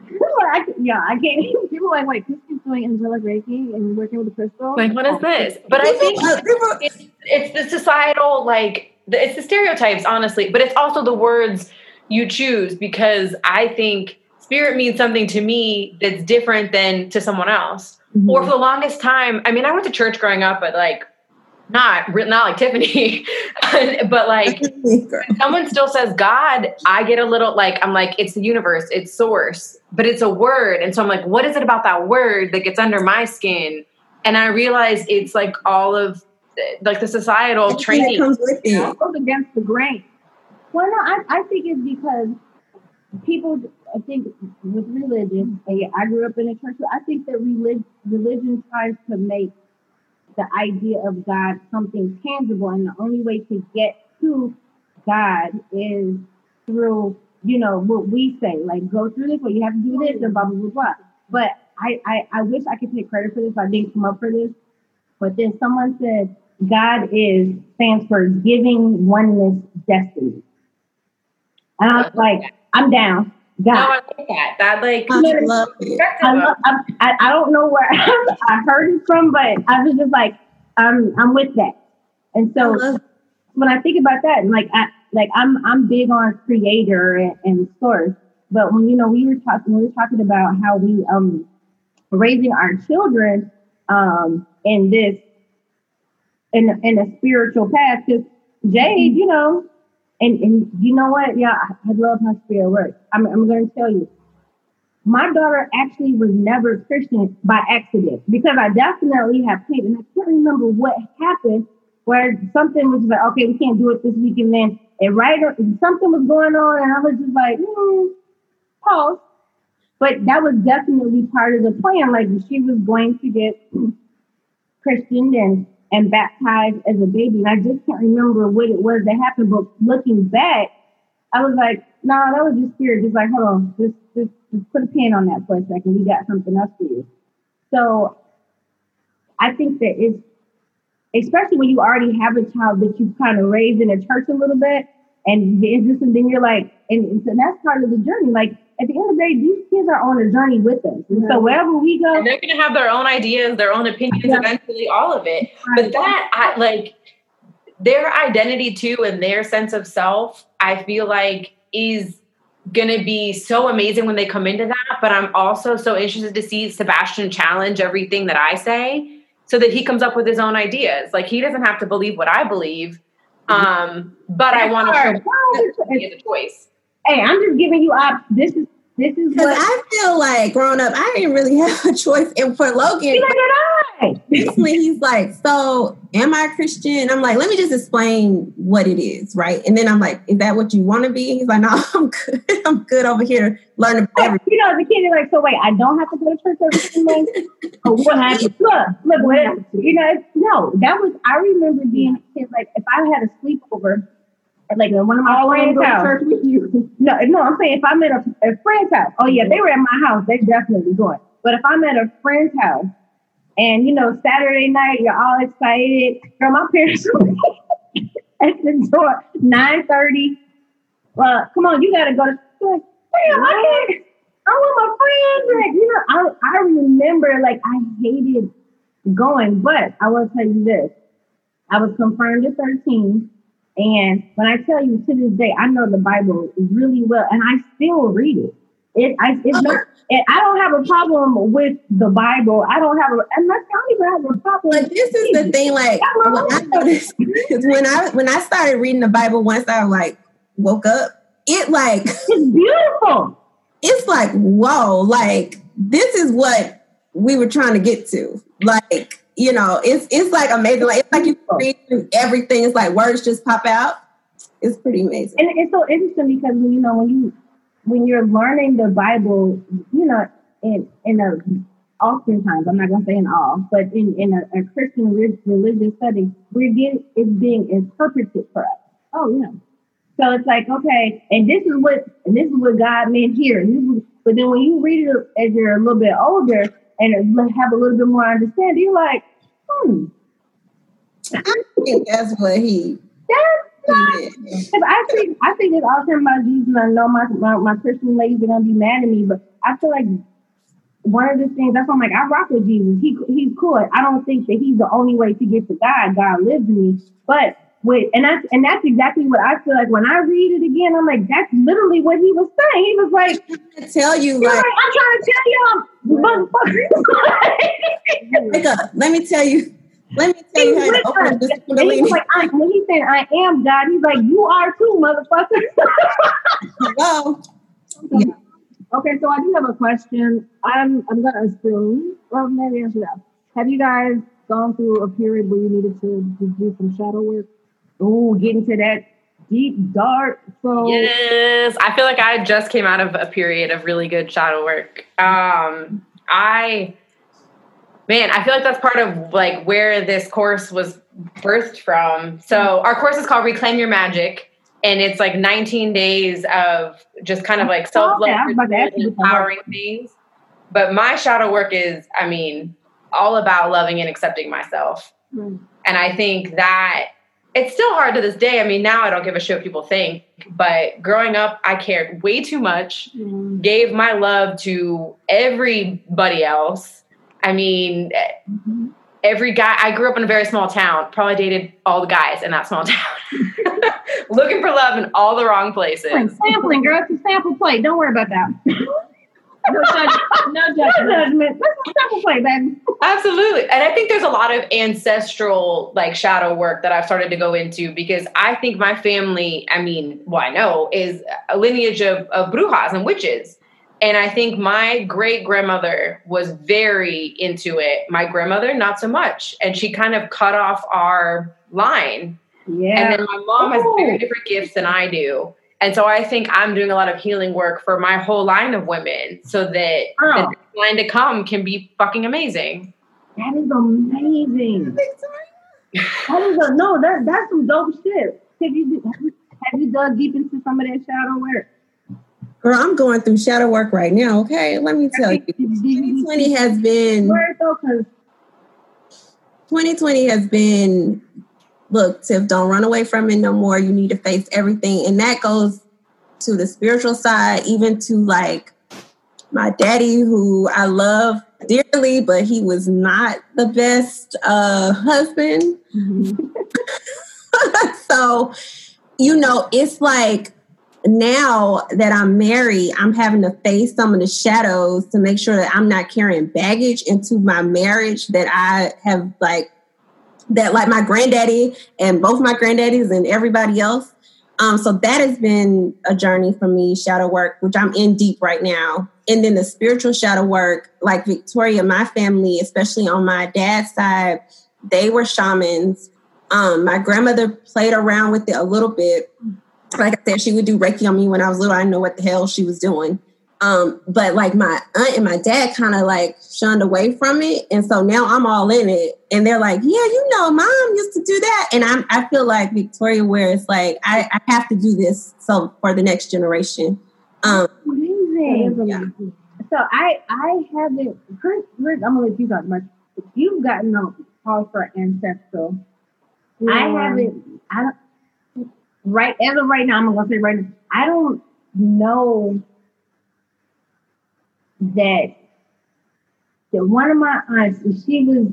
S1: I yeah, I can't.
S2: people are like, Wait, Christie's doing angelic Reiki and working with the crystal.
S3: like what is oh. this? But i think
S4: People- people-
S3: it's, it's the societal like the, it's the stereotypes honestly but it's also the words you choose because i think spirit means something to me that's different than to someone else. Or mm-hmm. for the longest time i mean i went to church growing up but like not not like tiffany but like when someone still says god i get a little like i'm like it's the universe it's source but it's a word. And so i'm like what is it about that word that gets under my skin? And i realized it's like all of like the societal
S4: That
S3: training
S4: comes with
S2: It.
S4: It.
S2: goes against the grain.
S1: Well, no, I, I think it's because people, I think with religion, I grew up in a church, I think that religion, religion tries to make the idea of God something tangible, and the only way to get to God is through, you know, what we say, like go through this, or you have to do this, and blah blah blah blah. But I, I, I wish I could take credit for this. I didn't come up for this, but then someone said God is stands for giving oneness destiny. And I was like, I'm down.
S3: no i like that that like
S4: I love it.
S1: I, love, I, I I don't know where I heard it from, but I was just like, I'm I'm with that. And so
S4: love
S1: when I think about that, and like I like I'm I'm big on creator and, and source. But when you know we were talking we were talking about how we um raising our children um in this in in a spiritual path because Jade, you know, and and you know what? Yeah, I, love how spirit works. I'm I'm to tell you. My daughter actually was never Christian by accident because I definitely have paid, and I can't remember what happened where something was like, okay, we can't do it this week, and then right or something was going on, and I was just like, hmm, pause. But that was definitely part of the plan. Like she was going to get Christian and and baptized as a baby, and I just can't remember what it was that happened. But looking back, I was like, no, nah, that was just spirit. Just like, hold on, just, just just put a pin on that for a second. We got something else for you. So I think that it's especially when you already have a child that you kind of raised in a church a little bit, and it's just and then you're like, and, and so that's part of the journey. Like at the end of the day, these kids are on a journey with us, and so mm-hmm. wherever we go,
S3: and they're going to have their own ideas their own opinions
S1: Yeah.
S3: eventually all of it. But that I, like their identity too and their sense of self i feel like is gonna be so amazing when they come into that. But i'm also so interested to see sebastian challenge everything that i say so that he comes up with his own ideas. Like he doesn't have to believe what i believe um but i want to show
S1: Why is
S3: that
S1: it-
S3: he has a choice
S1: hey, I'm just giving you op. This is This is
S4: Because
S1: what
S4: I feel like growing up, I didn't really have a choice. And for Logan,
S1: neither did I.
S4: recently he's like, So am I a Christian? I'm like, Let me just explain what it is, right? And then I'm like, Is that what you want to be? He's like, No, I'm good. I'm good over here learning about everything.
S1: You know, the kid is like, so wait, I don't have to go to church every Sunday. oh, what happened? Look, look, what, you know, it's, no, that was. I remember being a kid. Like, if I had a sleepover, like one of my
S2: to
S1: friends' house.
S2: church with you.
S1: No, no, I'm saying if I'm at a, a friend's house. Oh yeah, if they were at my house. They definitely going. But if I'm at a friend's house, and you know, Saturday night, you're all excited. Girl, my parents at the door nine thirty. Well, come on, you gotta go to. Like, Damn, I can't. I'm with my friends. Like, you know, I I remember like I hated going, but I will tell you this: I was confirmed at 13. And when I tell you to this day, I know the Bible really well, and I still read it. It, I, it's not, and I don't have a problem with the Bible. I don't have a, that's not even have a problem.
S4: But this is the thing, like I noticed when I when I started reading the Bible once I like woke up, it like
S1: It's beautiful.
S4: it's like whoa, like this is what we were trying to get to. Like, you know, it's it's like amazing. Like it's like you read everything, it's like words just pop out. It's pretty amazing.
S1: And it's so interesting because you know when you when you're learning the Bible, you know, in in a oftentimes I'm not gonna say in all, but in in a, a Christian re- religious setting, we're getting it's being interpreted for us.
S2: Oh yeah.
S1: So it's like okay, and this is what and this is what God meant here. And this is, but then when you read it as you're a little bit older and have a little bit more understanding, you're like, hmm,
S4: I think that's what he,
S1: that's not
S4: he did.
S1: I think I think it's all time about Jesus, and I know my, my my Christian ladies are gonna be mad at me, but I feel like one of the things that's why I'm like I rock with Jesus. He he's cool. I don't think that he's the only way to get to God. God lives in me, but with and that's and that's exactly what I feel like when I read it again. I'm like that's literally what he was saying. He was like,
S4: I tell you,
S1: he was
S4: like,
S1: like I'm trying to tell y'all,
S4: wake up. Let me tell you. Let me tell you how to open this Kundalini.
S1: was like, I, when he said, I am God, he's like, you are too, motherfucker.
S4: Hello.
S2: Okay, so I do have a question. I'm I'm gonna assume, well, maybe I should ask. Have you guys gone through a period where you needed to, to do some shadow work?
S1: Ooh, get into that deep, dark.
S2: So
S3: Yes, I feel like I just came out of a period of really good shadow work. Um, I, man, I feel like that's part of like where this course was birthed from. So our course is called Reclaim Your Magic, and it's like 19 days of just kind of like self love,
S1: Okay, I was about to ask you what that
S3: empowering things. But my shadow work is, I mean, all about loving and accepting myself.
S2: Right.
S3: And I think that it's still hard to this day. I mean, now I don't give a shit what people think, but growing up, I cared way too much,
S2: Mm,
S3: gave my love to everybody else. I mean,
S2: mhm.
S3: every guy, I grew up in a very small town, probably dated all the guys in that small town, looking for love in all the wrong places.
S1: Sampling, girl. It's a sample plate. Don't worry about that.
S2: No judgment. No
S1: No
S2: judgment.
S1: judgment. That's a sample baby.
S3: Absolutely. And I think there's a lot of ancestral like shadow work that I've started to go into because I think my family, I mean, well, I know is a lineage of, of brujas and witches. And I think my great grandmother was very into it. My grandmother, not so much. And she kind of cut off our line.
S1: Yeah.
S3: And then my mom has very different gifts than I do. And so I think I'm doing a lot of healing work for my whole line of women so that the
S1: Girl.
S3: next line to come can be fucking amazing.
S1: That is amazing. That is a no. That that's some dope shit. Have you have you, dug deep into some of that shadow work?
S4: Girl, I'm going through shadow work right now. Okay, let me tell you. 2020 has been
S1: Word though, because
S4: 2020 has been look, Tiff, don't run away from it no more. You need to face everything. And that goes to the spiritual side, even to like my daddy, who I love dearly, but he was not the best uh husband. so, you know, it's like now that I'm married, I'm having to face some of the shadows to make sure that I'm not carrying baggage into my marriage that I have like that like my granddaddy and both my granddaddies and everybody else Um, so that has been a journey for me, shadow work, which I'm in deep right now. And then the spiritual shadow work, like Victoria, my family, especially on my dad's side, they were shamans. Um, my grandmother played around with it a little bit. Like I said, she would do Reiki on me when I was little. I know what the hell she was doing. Um, but like my aunt and my dad kind of like shunned away from it. And so now I'm all in it. And they're like, yeah, you know, mom used to do that. And I'm, I feel like Victoria, where it's like, I, I have to do this. So for the next generation. Um,
S1: Amazing. Yeah. So I, I haven't, Chris, Chris, I'm gonna let you talk much. You've gotten a call for ancestral. Yeah. I haven't, I don't, right, as of right now, I'm gonna say right now, I don't know that that one of my aunts, she was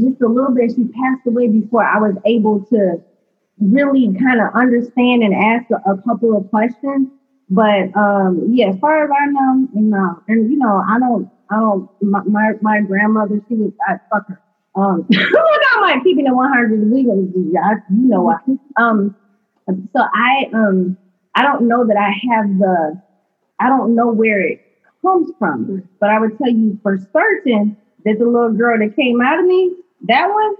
S1: just a little bit, she passed away before I was able to really kind of understand and ask a, a couple of questions. But um, yeah, as far as I know, you know, and you know, I don't, I don't. My my, my grandmother, she was, I fuck her. Um, look, I might keeping it one hundred. We gonna do you know what? Um, so I um, I don't know that I have the, I don't know where it comes from. But I would tell you for certain that the little girl that came out of me, that one,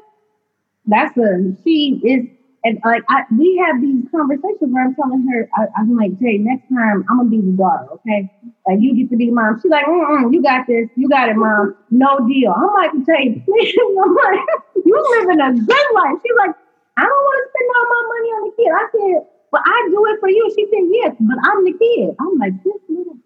S1: that's a she is and like I, we have these conversations where I'm telling her, I, am like, Jay, next time I'm gonna be the daughter, okay? Like you get to be mom. She's like, Mm-mm, you got this, you got it, mom. No deal. I'm like, Jay, please. I'm like, you living a good life. She's like, I don't want to spend all my money on the kid. I said, but I do it for you. She said, yes, but I'm the kid. I'm like, this little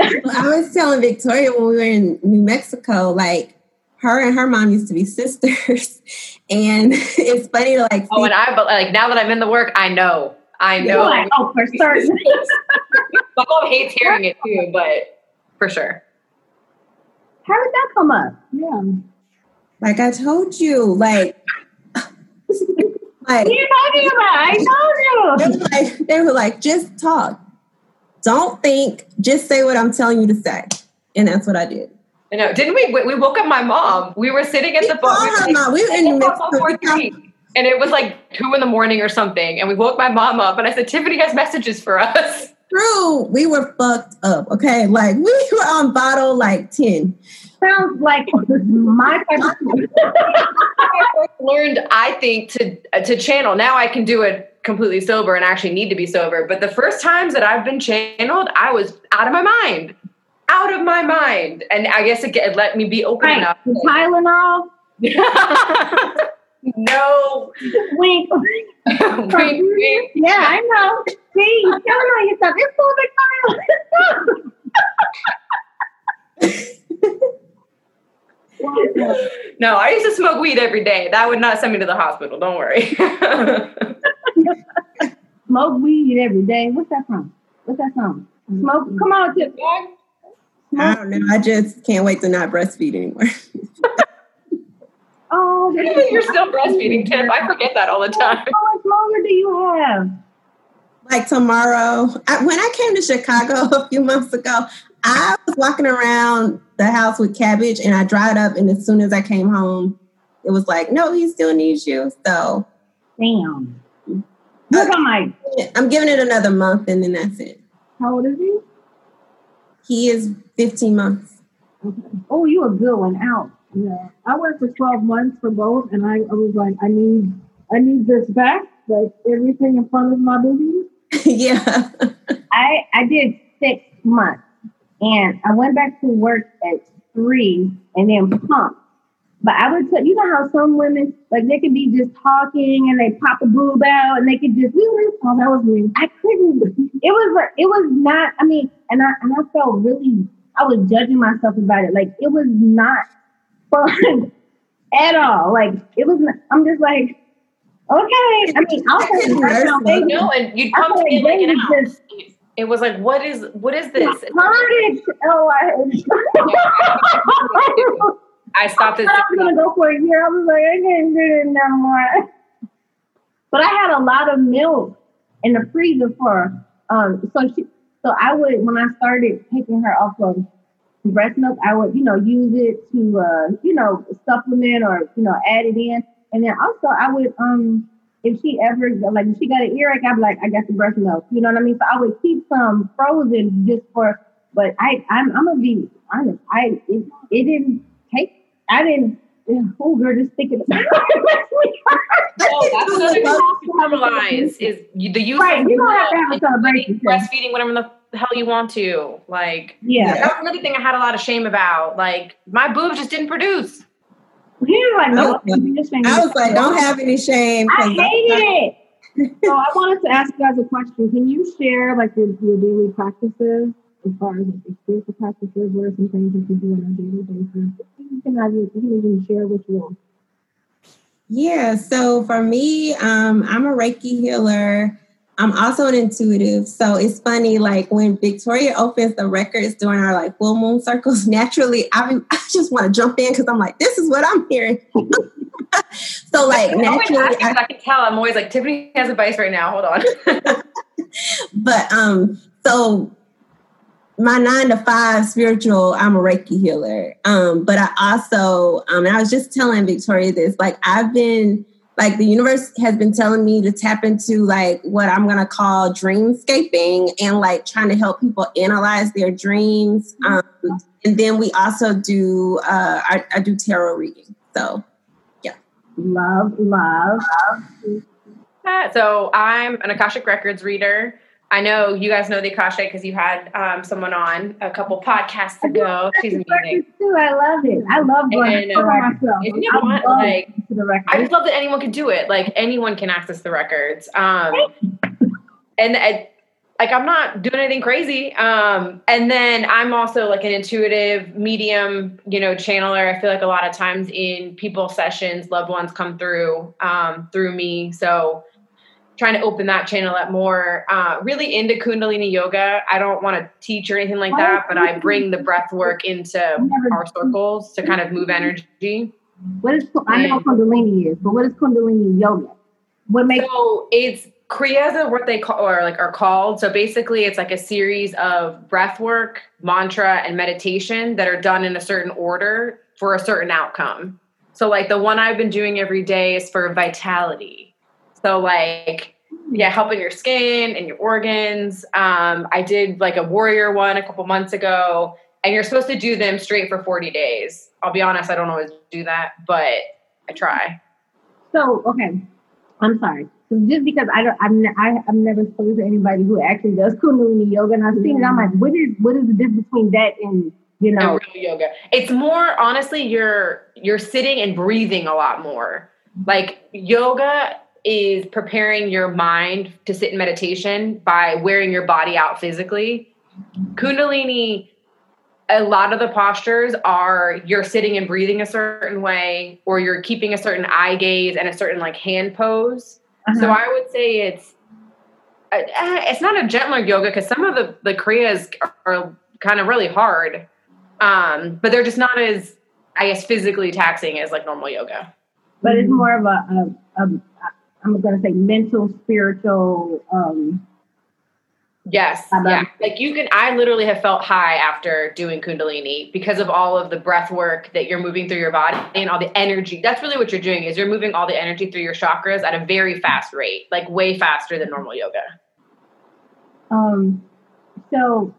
S4: I was telling Victoria when we were in New Mexico, like her and her mom used to be sisters, and it's funny to like.
S3: Oh, and I but like now that I'm in the work, I know, I know. Like,
S1: oh, for certain.
S3: My mom hates hearing it too, but for sure.
S1: How did that come up?
S2: Yeah.
S4: Like I told you, like.
S1: like, you talking about? I told you.
S4: They were, like, they were like, just talk don't think, just say what I'm telling you to say. And that's what I did.
S3: I know. Didn't we? We woke up my mom. We were sitting at we the phone.
S4: We were, in
S3: the and it was like two in the morning or something. And we woke my mom up, and I said, "Tiffany has messages for us."
S4: True, we were fucked up. Okay, like we were on bottle like ten.
S1: Sounds like my.
S3: I learned, I think, to to channel. Now I can do it completely sober and actually need to be sober. But the first times that I've been channeled, I was out of my mind, out of my mind. And I guess it, it let me be open right. enough.
S1: Tylenol.
S3: no.
S1: Wink. wink, wink. Yeah, I know. See, telling on yourself. It's full
S3: of no, I used to smoke weed every day. That would not send me to the hospital. Don't worry.
S1: Smoke weed every day. What's that from? What's that from? Smoke. Come on, Tip.
S4: I don't know. I just can't wait to not breastfeed anymore.
S1: oh,
S3: you're still breastfeeding, Tip. I forget that all the time.
S1: How much longer do you have?
S4: Like tomorrow. I, when I came to Chicago a few months ago, I was walking around the house with cabbage and I dried up. And as soon as I came home, it was like, no, he still needs you. So,
S1: damn. Look uh, my.
S4: I'm giving it another month and then that's it.
S1: How old is he?
S4: He is 15 months.
S1: Okay. Oh, you a good one out.
S2: Yeah. I went for 12 months for both and I, I was like, I need I need this back. Like everything in front of my baby.
S4: yeah.
S1: I I did six months and I went back to work at three and then pumped. But I would tell you know how some women like they could be just talking and they pop a boob out and they could just oh that was me. I couldn't. It was it was not. I mean, and I and I felt really. I was judging myself about it. Like it was not fun at all. Like it was. Not, I'm just like okay. I mean, I'll say
S3: no, and you'd come to me like an Just, it was like, what is what is this?
S1: Courage. Oh, I,
S3: I stopped. I
S1: was gonna go for a year. I was like, I can't do it no more. But I had a lot of milk in the freezer for um. So she, so I would when I started taking her off of breast milk, I would you know use it to uh you know supplement or you know add it in, and then also I would um if she ever like if she got an earache, I'd be like, I got the breast milk. You know what I mean? So I would keep some frozen just for. But I, I'm, I'm gonna be honest. I it, it didn't take. I didn't. Oh, girl, just thinking about
S3: Oh, that's another normalize is you- the use
S1: Right,
S3: of
S1: you don't have to have a celebration.
S3: breastfeeding, whatever the hell you want to. Like,
S1: Yeah,
S3: that was another thing I had a lot of shame about. Like, my boobs just didn't produce.
S1: He was like, no,
S4: Okay.
S1: you just saying-
S4: I was like, don't have any shame.
S1: I
S4: 'cause
S1: hate it.
S2: So I wanted to ask you guys a question. Can you share like your, your daily practices as far as like spiritual practices? What are some things that you do on a daily basis? You can have you, you can even share what you want.
S4: Yeah, so for me, um, I'm a Reiki healer. I'm also an intuitive. So it's funny, like when Victoria opens the records during our like full moon circles, naturally I, I just want to jump in because I'm like, this is what I'm hearing. so like
S3: I'm
S4: naturally,
S3: asking,
S4: I,
S3: 'cause I can tell. I'm always like, Tiffany has advice right now. Hold on.
S4: but um, so my nine to five spiritual, I'm a Reiki healer. Um, but I also, um, and I was just telling Victoria this, like I've been, like the universe has been telling me to tap into like what I'm gonna call dreamscaping and like trying to help people analyze their dreams. Um, and then we also do, uh, I, I do tarot reading. So yeah.
S1: Love, love.
S3: so I'm an Akashic Records reader. I know you guys know the Akashic because you had um, someone on a couple podcasts ago. She's amazing.
S1: Too, I love it. I love going
S3: And,
S1: to the
S3: uh,
S1: record.
S3: Isn't it Like,
S1: going to the record.
S3: I just love that anyone can do it. Like anyone can access the records. Um, and I, like I'm not doing anything crazy. Um, and then I'm also like an intuitive medium, you know, channeler. I feel like a lot of times in people sessions, loved ones come through um, through me. So trying to open that channel up more. Uh, really into Kundalini yoga. I don't want to teach or anything like that, but I bring the breath work into our circles to kind of move energy.
S1: What is I know Kundalini is, but what is Kundalini yoga? What makes
S3: So it's Kriyas are what they call or like are called. So basically it's like a series of breath work, mantra, and meditation that are done in a certain order for a certain outcome. So like the one I've been doing every day is for vitality. So like yeah, helping your skin and your organs. Um, I did like a warrior one a couple months ago, and you're supposed to do them straight for 40 days. I'll be honest, I don't always do that, but I try.
S1: so okay? I'm sorry. So just because I don't, I'm, n- I, I've never spoken to anybody who actually does Kundalini yoga, and I've seen it. I'm like, what is what is the difference between that and you know?
S3: and real yoga. It's more honestly, you're you're sitting and breathing a lot more. Like yoga is preparing your mind to sit in meditation by wearing your body out physically. Kundalini, a lot of the postures are you're sitting and breathing a certain way, or you're keeping a certain eye gaze and a certain like hand pose. So
S1: Uh-huh.
S3: I would say it's uh, eh, it's not a gentler yoga because some of the the kriyas are, are kind of really hard, um, but they're just not as I guess physically taxing as like normal yoga.
S1: but it's more of a, a, a I'm going to say mental, spiritual. Um,
S3: Yes, yeah. Like you can, I literally have felt high after doing Kundalini because of all of the breath work that you're moving through your body and all the energy. That's really what you're doing is you're moving all the energy through your chakras at a very fast rate, like way faster than normal yoga.
S1: um, so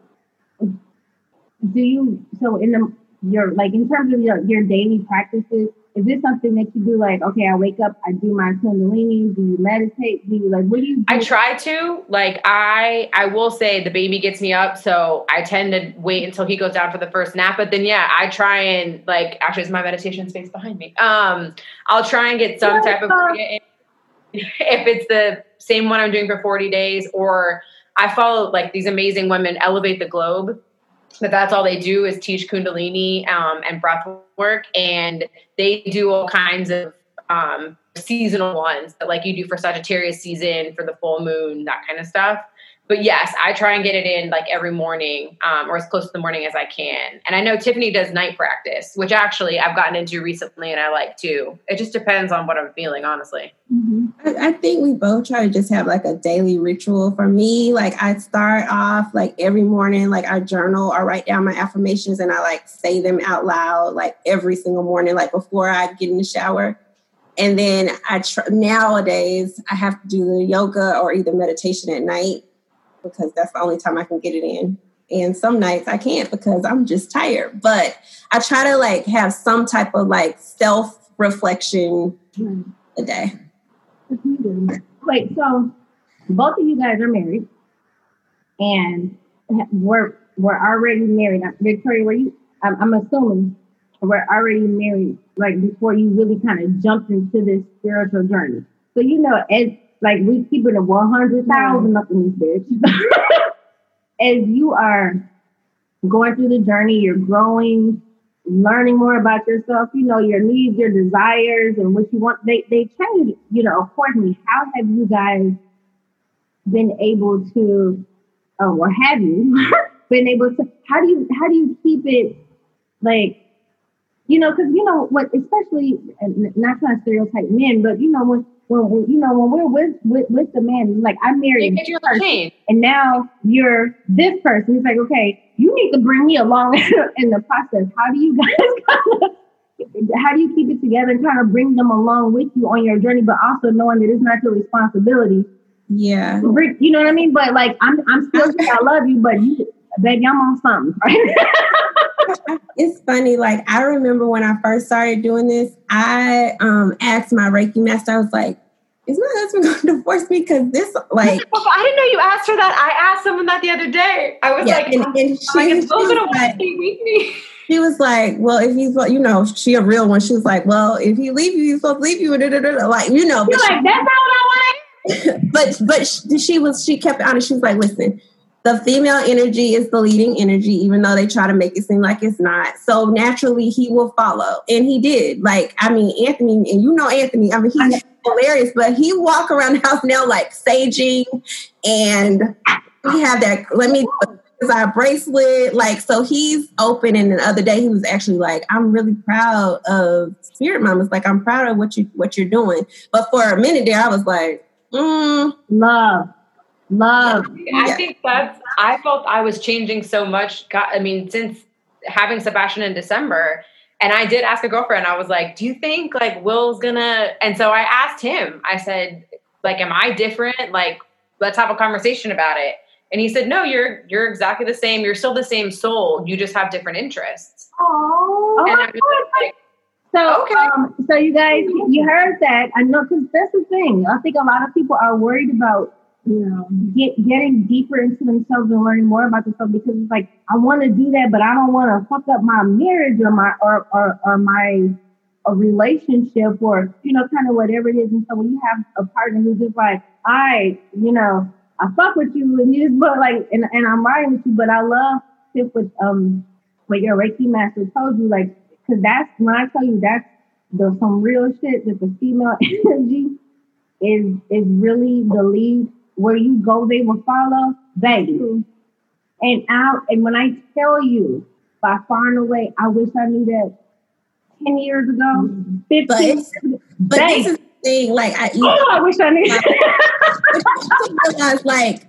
S1: do you? So in the your like in terms of your your daily practices, is this something that you do? Like, okay, I wake up, I do my Kundalini. Do you meditate? Do you like what do you? Do?
S3: I try to like I I will say the baby gets me up, so I tend to wait until he goes down for the first nap. But then yeah, I try and like actually it's my meditation space behind me. Um, I'll try and get some type of if it's the same one I'm doing for 40 days, or I follow like these amazing women, Elevate the Globe. But that's all they do is teach Kundalini um, and breath work, and they do all kinds of um, seasonal ones that like you do for Sagittarius season, for the full moon, that kind of stuff. But yes, I try and get it in like every morning um, or as close to the morning as I can. And I know Tiffany does night practice, which actually I've gotten into recently and I like too. It just depends on what I'm feeling, honestly.
S1: Mhm.
S4: I, I think we both try to just have like a daily ritual. For me, like I start off like every morning, like I journal or write down my affirmations and I like say them out loud like every single morning, like before I get in the shower. And then I tr- nowadays I have to do the yoga or either meditation at night because that's the only time I can get it in. And some nights I can't because I'm just tired. But I try to like have some type of like self reflection a day.
S1: Wait, so both of you guys are married and we're we're already married. Victoria, were you? I'm, I'm assuming we're already married, like before you really kind of jumped into this spiritual journey. So you know, as like we keep it a one hundred thousand up in this bitch. as you are going through the journey, you're growing, learning more about yourself. You know, your needs, your desires, and what you want. They they change. You know, accordingly. How have you guys been able to, uh, or have you been able to? How do you how do you keep it like? You know, because you know what, especially not trying to stereotype men, but you know when when you know when we're with with, with the man, like I'm married, person, and now you're this person. It's like, okay, you need to bring me along in the process. How do you guys kind of how do you keep it together and kind of bring them along with you on your journey, but also knowing that it's not your responsibility.
S4: Yeah,
S1: you know what I mean. But like, I'm I'm still saying I love you, but you, baby, I'm on something, right?
S4: it's funny. Like I remember when I first started doing this, I um asked my Reiki master. I was like, "Is my husband going to divorce me?" Because this, like,
S3: I didn't know you asked her that. I asked someone that the other day. I was yeah, like, and, and she, like, "Is going to like,
S4: me?" She was like, "Well, if he's, you know, she a real one." She was like, "Well, if he leave you, he's supposed to leave you." Like, you know,
S1: but she, like, "That's not what I want."
S4: but but she was she kept honest. She was like, "Listen." The female energy is the leading energy, even though they try to make it seem like it's not. So naturally, he will follow, and he did. Like, I mean, Anthony, and you know Anthony. I mean, he's hilarious, but he walk around the house now like saging, and we have that. Let me our bracelet. Like, so he's open. And the other day, he was actually like, "I'm really proud of Spirit Mamas. Like, I'm proud of what you what you're doing." But for a minute there, I was like, mm,
S1: "Love." Love.
S3: I yeah. think that's, I felt I was changing so much. God, I mean, since having Sebastian in December, and I did ask a girlfriend, I was like, do you think like Will's gonna, and so I asked him, I said, like, am I different? Like, let's have a conversation about it. And he said, "No, you're you're exactly the same. You're still the same soul. You just have different interests."
S1: Oh, like, so okay. um, so you guys, you heard that. I know because that's the thing. I think a lot of people are worried about you know, get getting deeper into themselves and learning more about themselves because it's like I want to do that, but I don't want to fuck up my marriage or my or or, or my a relationship or you know kind of whatever it is. And so when you have a partner who's just like, I, you know, I fuck with you and you just but like and, and I'm riding with you, but I love tip with um what your Reiki master told you, like because that's when I tell you that's the some real shit that the female energy is is really the lead where you go, they will follow, baby. Mm-hmm. And out, and when I tell you, by far and away, I wish I knew that 10 years ago, mm-hmm. 15 but years ago.
S4: But this is the thing, like, I,
S1: you oh, I wish I knew.
S4: Like, realize, like,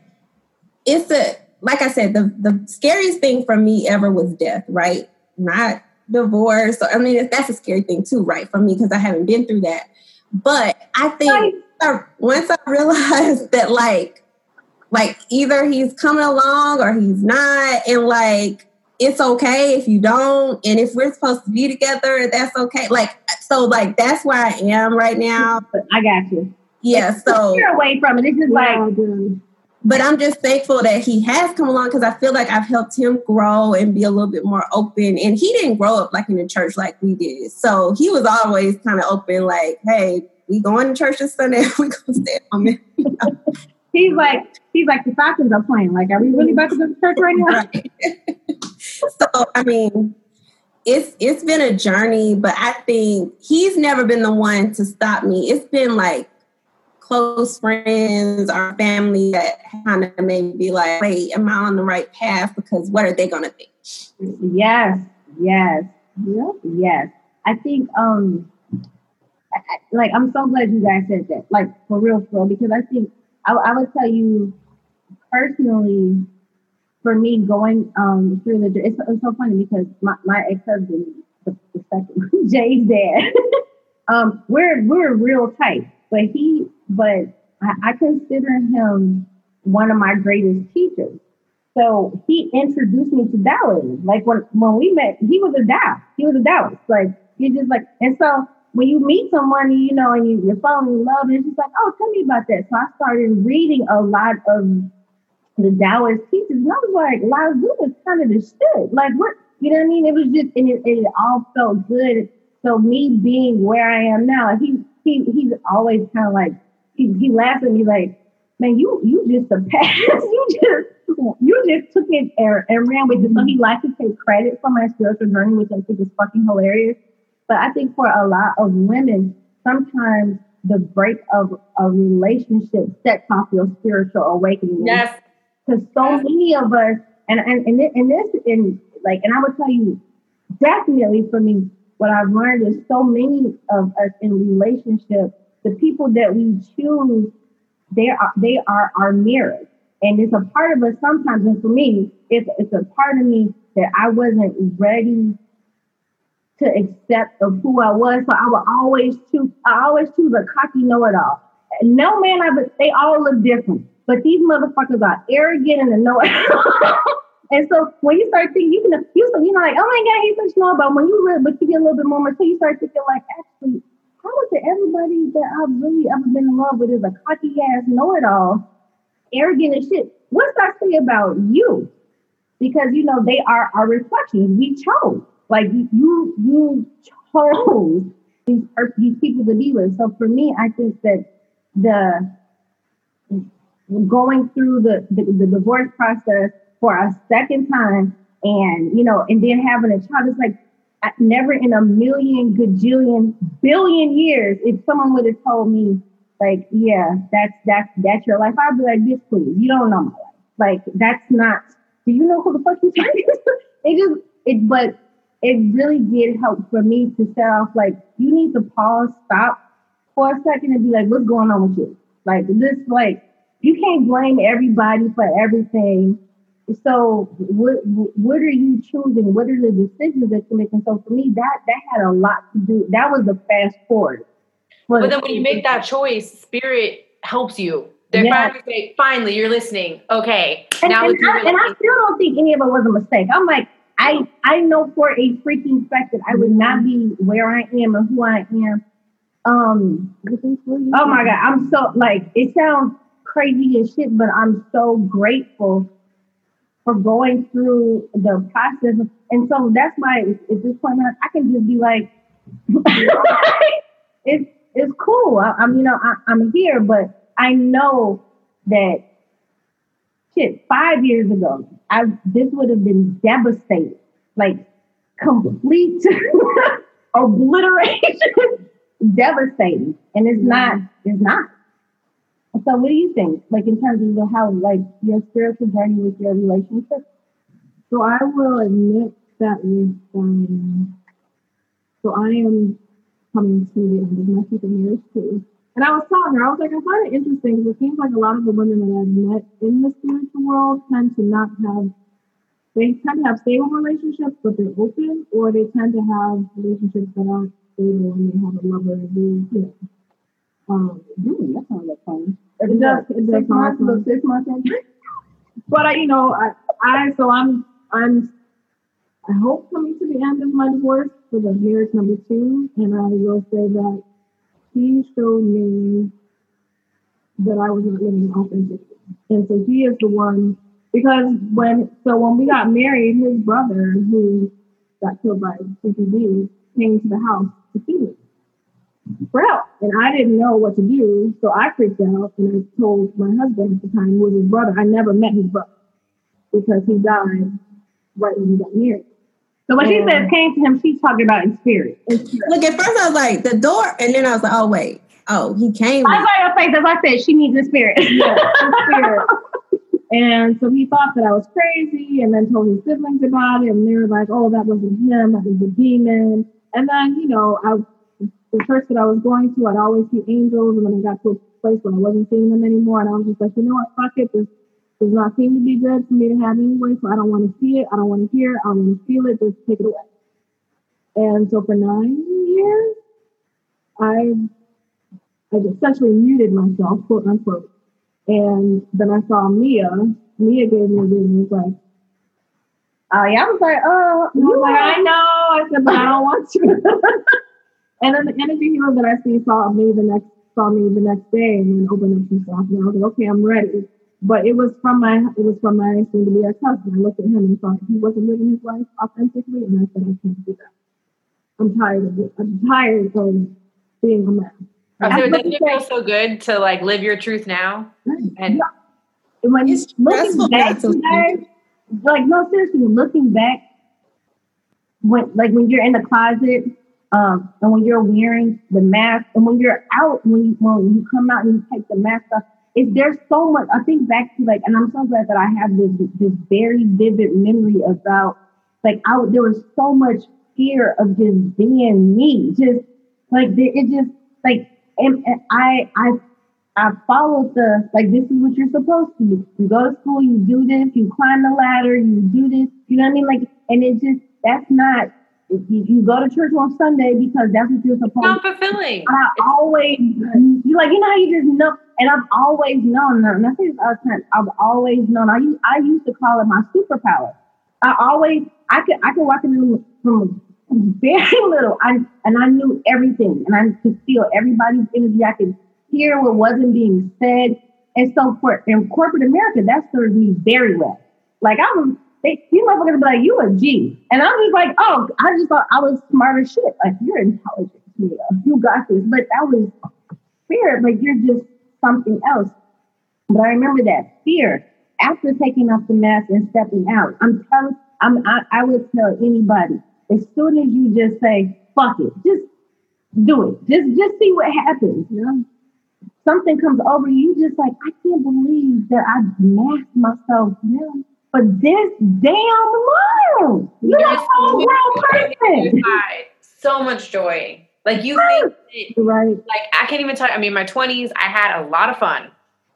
S4: it's a, like I said, the, the scariest thing for me ever was death, right? Not divorce. So, I mean, that's a scary thing too, right? For me, because I haven't been through that. But I think I, once I realized that like like either he's coming along or he's not, and like it's okay if you don't, and if we're supposed to be together, that's okay. Like so, like that's where I am right now.
S1: I got you.
S4: Yeah, so
S1: you're away from it. It's just like.
S4: but I'm just thankful that he has come along because I feel like I've helped him grow and be a little bit more open. And he didn't grow up like in the church like we did. So he was always kind of open, like, hey, we going to church this Sunday. we gonna stay home. You know?
S1: he's like, he's like the Falcons are playing. Like, are we really about to go to church right now? Right.
S4: so I mean, it's it's been a journey, but I think he's never been the one to stop me. It's been like close friends, our family that kind of made me be like, wait, am I on the right path? Because what are they gonna think?
S1: Yes, yes, yep, yes. I think um like I'm so glad you guys said that, like for real, for real, because I think I, I would tell you personally, for me going um through the it's, it's so funny because my, my ex husband, the, the second Jay's dad, Um, we're we're real tight, but he, but I, I consider him one of my greatest teachers. So he introduced me to Taoism. Like when when we met, he was a Tao. He was a Taoist. Like he just like, and so when you meet someone, you know, and you, you're falling in love, and it's just like, oh, tell me about that. So I started reading a lot of the Taoist teachers, and I was like, Lao Tzu was kind of the shit. Like what, you know what I mean? It was just, and it, it all felt good. So me being where I am now, he he he's always kind of like he he laughs at me like, man, you you just surpassed, you just you just took it and, and ran with it. So he likes to take credit for my spiritual journey, which I think is fucking hilarious. But I think for a lot of women, sometimes the break of a relationship sets off your spiritual awakening.
S3: Yes.
S1: Because so
S3: Yes.
S1: many of us, and and and, and this, and like, and I would tell you, definitely for me, what I've learned is so many of us in relationships, the people that we choose, they are they are our mirrors. And it's a part of us sometimes, and for me, it's it's a part of me that I wasn't ready to accept of who I was. So I would always choose, I always choose a cocky know-it-all. No man, I but they all look different. But these motherfuckers are arrogant and a know-it-all. and so when you start thinking, you can you you know like, oh my god, he's such know about when you really, but you get a little bit more mature, you start thinking like, actually, how is it everybody that I've really ever been in love with is a cocky ass know-it-all, arrogant as shit? What's that say about you? Because you know they are our reflections. We chose. Like you, you chose these these people to be with. So for me, I think that the going through the, the, the divorce process for a second time and you know and then having a child it's like never in a million gajillion billion years if someone would have told me like yeah that's that's that's your life i'd be like this please you don't know my life like that's not do you know who the fuck you talking to it just it but it really did help for me to set off like you need to pause stop for a second and be like what's going on with you like this like you can't blame everybody for everything. So what what are you choosing? What are the decisions that you're making? So for me, that that had a lot to do. That was the fast forward.
S3: But then when you make that choice, spirit helps you. They
S1: Yeah.
S3: finally say, finally, you're listening. Okay.
S1: and,
S3: now
S1: and, I, and I still don't think any of it was a mistake. I'm like, I I know for a freaking fact that I would not be where I am and who I am. Um, Oh my God. I'm so like it sounds crazy as shit, but I'm so grateful for going through the process. And so that's why at this point I can just be like, it's it's cool. I, I'm you know I, I'm here, but I know that shit five years ago I this would have been devastating, like complete obliteration. Devastating. And it's not it's not. So what do you think? Like in terms of how like your spiritual journey with your relationship?
S2: So I will admit that with um, so I am coming to the end of my second marriage too. And I was telling her, I was like, I find it interesting because it seems like a lot of the women that I've met in the spiritual world tend to not have they tend to have stable relationships, but they're open, or they tend to have relationships that aren't stable and they have a lover and who, you know, um,
S1: mm, that sounds like fun.
S2: It does- it does
S1: six months six months
S2: but I, you know, I, I, so I'm, I'm, I hope coming to the end of my divorce for the marriage number two, and I will say that he showed me that I was not living authentically, and so he is the one because when, so when we got married, his brother who got killed by CCD came to the house to see me for help, and I didn't know what to do, so I freaked out and I told my husband at the time, was his brother, I never met his brother because he died right when we got married.
S1: So when she
S2: Yeah.
S1: says came to him she's talking about in spirit
S4: Look, at first I was like, the door, and then I was like, oh, wait. Oh, he came.
S1: I saw your face as I said she needs in spirit
S2: Yeah, in spirit. And so he thought that I was crazy and then told his siblings about it. And they were like, oh, that wasn't him, that was a demon. And then, you know, I the church that I was going to, I'd always see angels. And then I got to a place where I wasn't seeing them anymore. And I was just like, you know what, fuck it. This does not seem to be good for me to have anyway. So I don't want to see it. I don't want to hear it. I don't want to feel it. Just take it away. And so for nine years, I, I essentially muted myself, quote unquote. And then I saw Mia. Mia gave me a reading. Was like,
S1: Oh yeah, I was like, oh,
S2: I was like, I know. I said, but I don't want to. and then the energy healer that I see saw me the next saw me the next day and then opened up himself. And I was like, okay, I'm ready. But it was from my it was from my soon to be ex husband. I looked at him and thought he wasn't living his life authentically, and I said, I can't do that. I'm tired of it. I'm tired of being a man.
S3: Oh,
S2: I
S3: so doesn't it feel so good to like live your truth now? And
S2: Yeah. And when
S4: It's
S2: looking back,
S4: not to
S1: like no seriously looking back when like when you're in the closet um and when you're wearing the mask and when you're out when you when you come out and you take the mask off it's there's so much i think back to like and i'm so glad that i have this this very vivid memory about like I there was so much fear of just being me just like it just like and, and i i I followed the like this is what you're supposed to do. You go to school, you do this, you climb the ladder, you do this. You know what I mean? Like, and it just that's not. You, you go to church on Sunday because that's what you're supposed.
S3: not
S1: to
S3: fulfilling.
S1: I always you like you know how you just know, and I've always known. And. I've always known. I used, I used to call it my superpower. I always I could I could walk in the room from very little. I and I knew everything, and I could feel everybody's energy. I could hear what wasn't being said, and so for in corporate America, that served me very well. Like I was. They, you motherfuckers be like, you a G. And I'm just like, oh, I just thought I was smart as shit. Like, you're intelligent, Mia. You got this. But that was spirit, like you're just something else. But I remember that fear after taking off the mask and stepping out. I'm telling, I'm, I, I would tell anybody as soon as you just say fuck it, just do it. Just, just see what happens. You know, something comes over you, just like I can't believe that I masked myself. You but this damn long, you're
S3: There's
S1: a whole grown person.
S3: So much joy. Like you think that
S2: right?
S3: like I can't even tell you. I mean, my 20s, I had a lot of fun,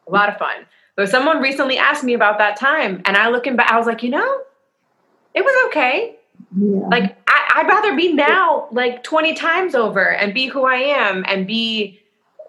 S3: a lot of fun. But someone recently asked me about that time, and I looking back, I was like, you know, it was okay.
S2: Yeah.
S3: Like I, I'd rather be now like 20 times over and be who I am and be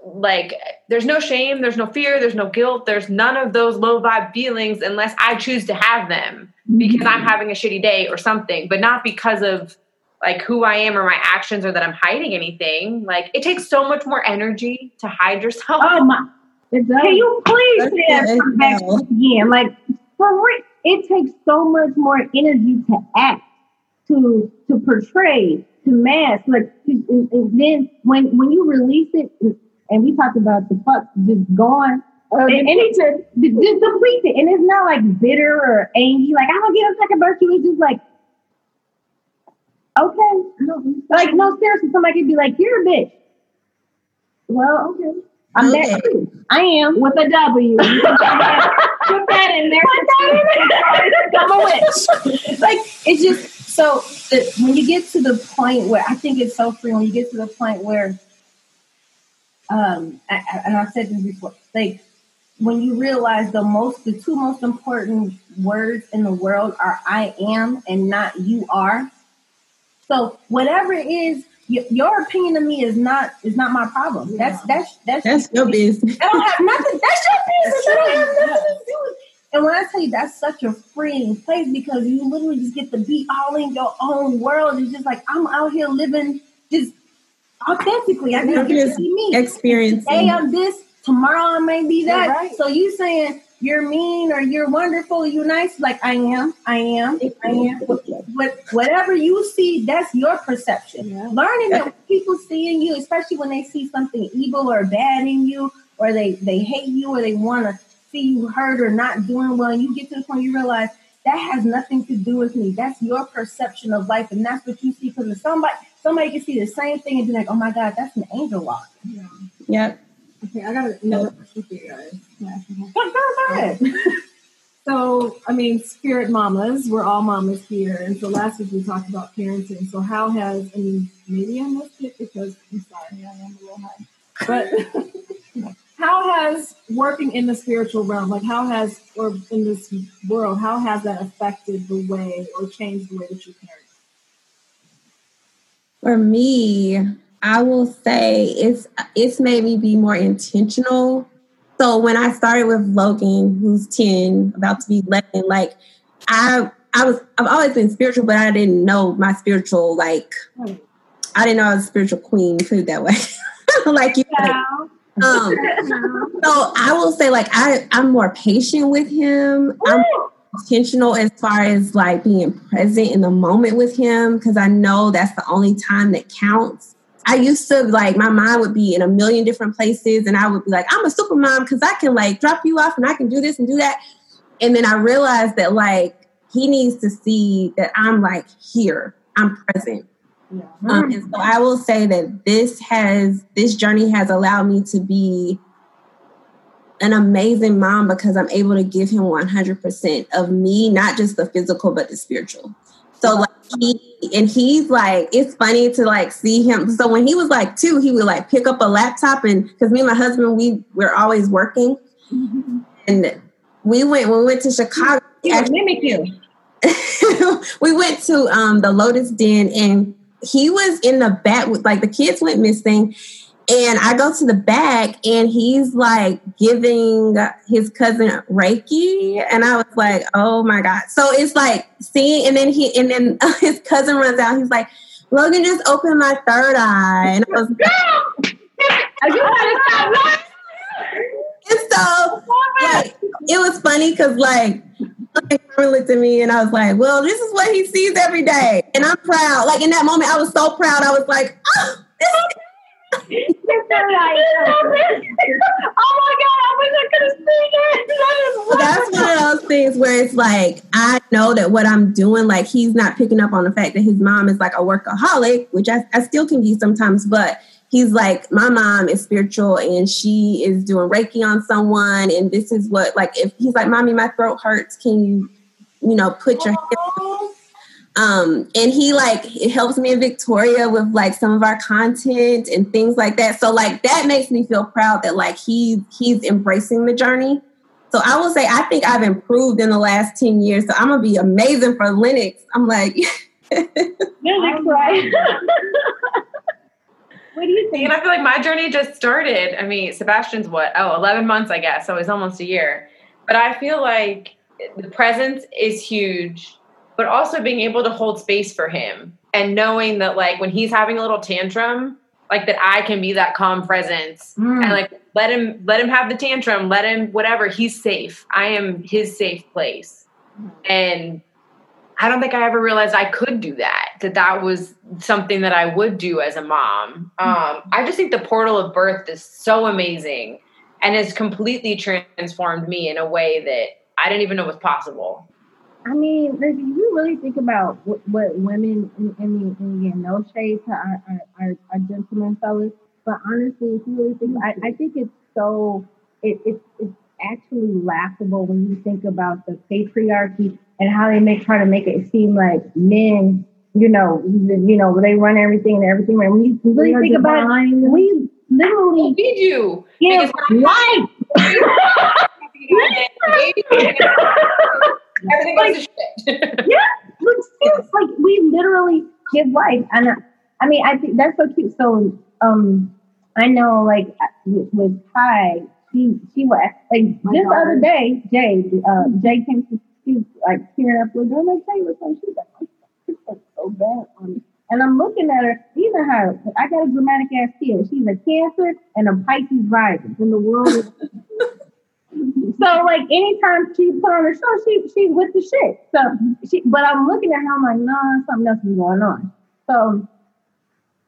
S3: like there's no shame, there's no fear, there's no guilt, there's none of those low vibe feelings unless I choose to have them because I'm mm-hmm. having a shitty day or something, but not because of like who I am or my actions or that I'm hiding anything. Like it takes so much more energy to hide yourself.
S1: Oh my
S2: it.
S1: Can you please say that come back again? Like for real, it takes so much more energy to act, to to portray, to mask. Like and, and then when when you release it, and we talked about the fuck just gone.
S2: Uh,
S1: and, and it's just, just deplete it, and it's not like bitter or angry. Like I don't get upset about you. It's just like, okay, like no, seriously, somebody could be like, "You're a bitch." Well, okay, I'm
S4: Okay.
S1: that too. I am with a W. Put that in there. Put that in there. I'm a witch.
S5: like it's just so the, when you get to the point where I think it's so free when you get to the point where um I, I- and I've said this before like when you realize the most the two most important words in the world are I am and not you are so whatever it is y- your opinion of me is not is not my problem that's that's that's
S4: That's your business.
S5: I don't have nothing. That's your business. I don't have nothing to do with. And when I tell you that's such a freeing place because you literally just get to be all in your own world. It's just like I'm out here living just authentically. I just get to be me. Today
S4: Experiencing.
S5: I'm this, tomorrow I may be that.
S2: Right.
S5: So you saying you're mean or you're wonderful, you're nice, like I am, I am, I am. What, whatever you see, that's your perception.
S2: Yeah.
S5: Learning that people see in you, especially when they see something evil or bad in you, or they, they hate you or they want to see you hurt or not doing well, and you get to the point you realize that has nothing to do with me. That's your perception of life, and that's what you see. Because somebody somebody can see the same thing and be like, "Oh my God, that's an angel walk."
S4: Yep.
S2: Okay, I got another question for you guys. So, I mean, spirit mamas, we're all mamas here. And so last week we talked about parenting. So, how has, I mean, maybe I missed it because I'm sorry, I am a little high. But how has working in the spiritual realm, like how has, or in this world, how has that affected the way or changed the way that you parent?
S4: For me, I will say it's it's made me be more intentional. So when I started with Logan, who's 10, about to be 11, like I I was I've always been spiritual, but I didn't know my spiritual like I didn't know I was a spiritual queen, put it that way. like you yeah. um so I will say like I I'm more patient with him. I'm intentional as far as like being present in the moment with him because I know that's the only time that counts. I used to like my mind would be in a million different places and I would be like, I'm a super mom because I can like drop you off and I can do this and do that. And then I realized that like he needs to see that I'm like here, I'm present. Yeah. Um, and so I will say that this has this journey has allowed me to be an amazing mom because I'm able to give him 100% of me, not just the physical, but the spiritual. So like he and he's like, it's funny to like see him. So when he was like two, he would like pick up a laptop and because me and my husband, we we're always working, mm-hmm. and we went when we went to Chicago.
S5: Actually, mimic you.
S4: we went to um, the Lotus Den and he was in the back with like the kids went missing and I go to the back and he's like giving his cousin Reiki. And I was like, oh my God. So it's like seeing, and then he, and then his cousin runs out. He's like, Logan just opened my third eye. And I was like, and so like, it was funny because like, looked at me and I was like, well, this is what he sees every day. And I'm proud. Like in that moment, I was so proud. I was like, oh, this is oh
S5: my god, I wish I could have seen it.
S4: That's one of those things where it's like I know that what I'm doing, like he's not picking up on the fact that his mom is like a workaholic, which I, I still can be sometimes, but he's like, my mom is spiritual and she is doing Reiki on someone, and this is what like if he's like, mommy, my throat hurts, can you, you know, put your hand oh, um, and he like it helps me and Victoria with like some of our content and things like that. So like that makes me feel proud that like he he's embracing the journey. So I will say I think I've improved in the last 10 years. So I'm gonna be amazing for Lennox. I'm like
S5: Lennox, right? what do you think?
S3: And I feel like my journey just started. I mean, Sebastian's what? Oh, 11 months, I guess. So it's almost a year. But I feel like the presence is huge but also being able to hold space for him and knowing that like when he's having a little tantrum like that I can be that calm presence mm. and like let him let him have the tantrum let him whatever he's safe. I am his safe place. And I don't think I ever realized I could do that that that was something that I would do as a mom. Um, I just think the portal of birth is so amazing and has completely transformed me in a way that I didn't even know was possible
S1: I mean, if you really think about what, what women, in, in, in, again, no shade to our, our, our, our gentlemen fellas, but honestly, if you really think, I, I think it's so, it, it, it's actually laughable when you think about the patriarchy and how they make try to make it seem like men, you know, you know, they run everything and everything. When you really think divine. about it, we literally
S3: feed you.
S1: Yeah, right.
S3: Everything like, goes to shit.
S1: yeah, like, like we literally give life, and I, I mean, I think that's so cute. So, um, I know, like with, with Kai, she she was like My just the other day, Jay, uh, Jay came to she like tearing up with her. I'm like, Jay, what's up? She's like, oh, it's so bad on me. And I'm looking at her, even her, I got a dramatic ass kid. She's a cancer and a Pisces rising. And the world is so like anytime she put on a show, she she with the shit. So she, but I'm looking at her, I'm like, nah, something else is going on. So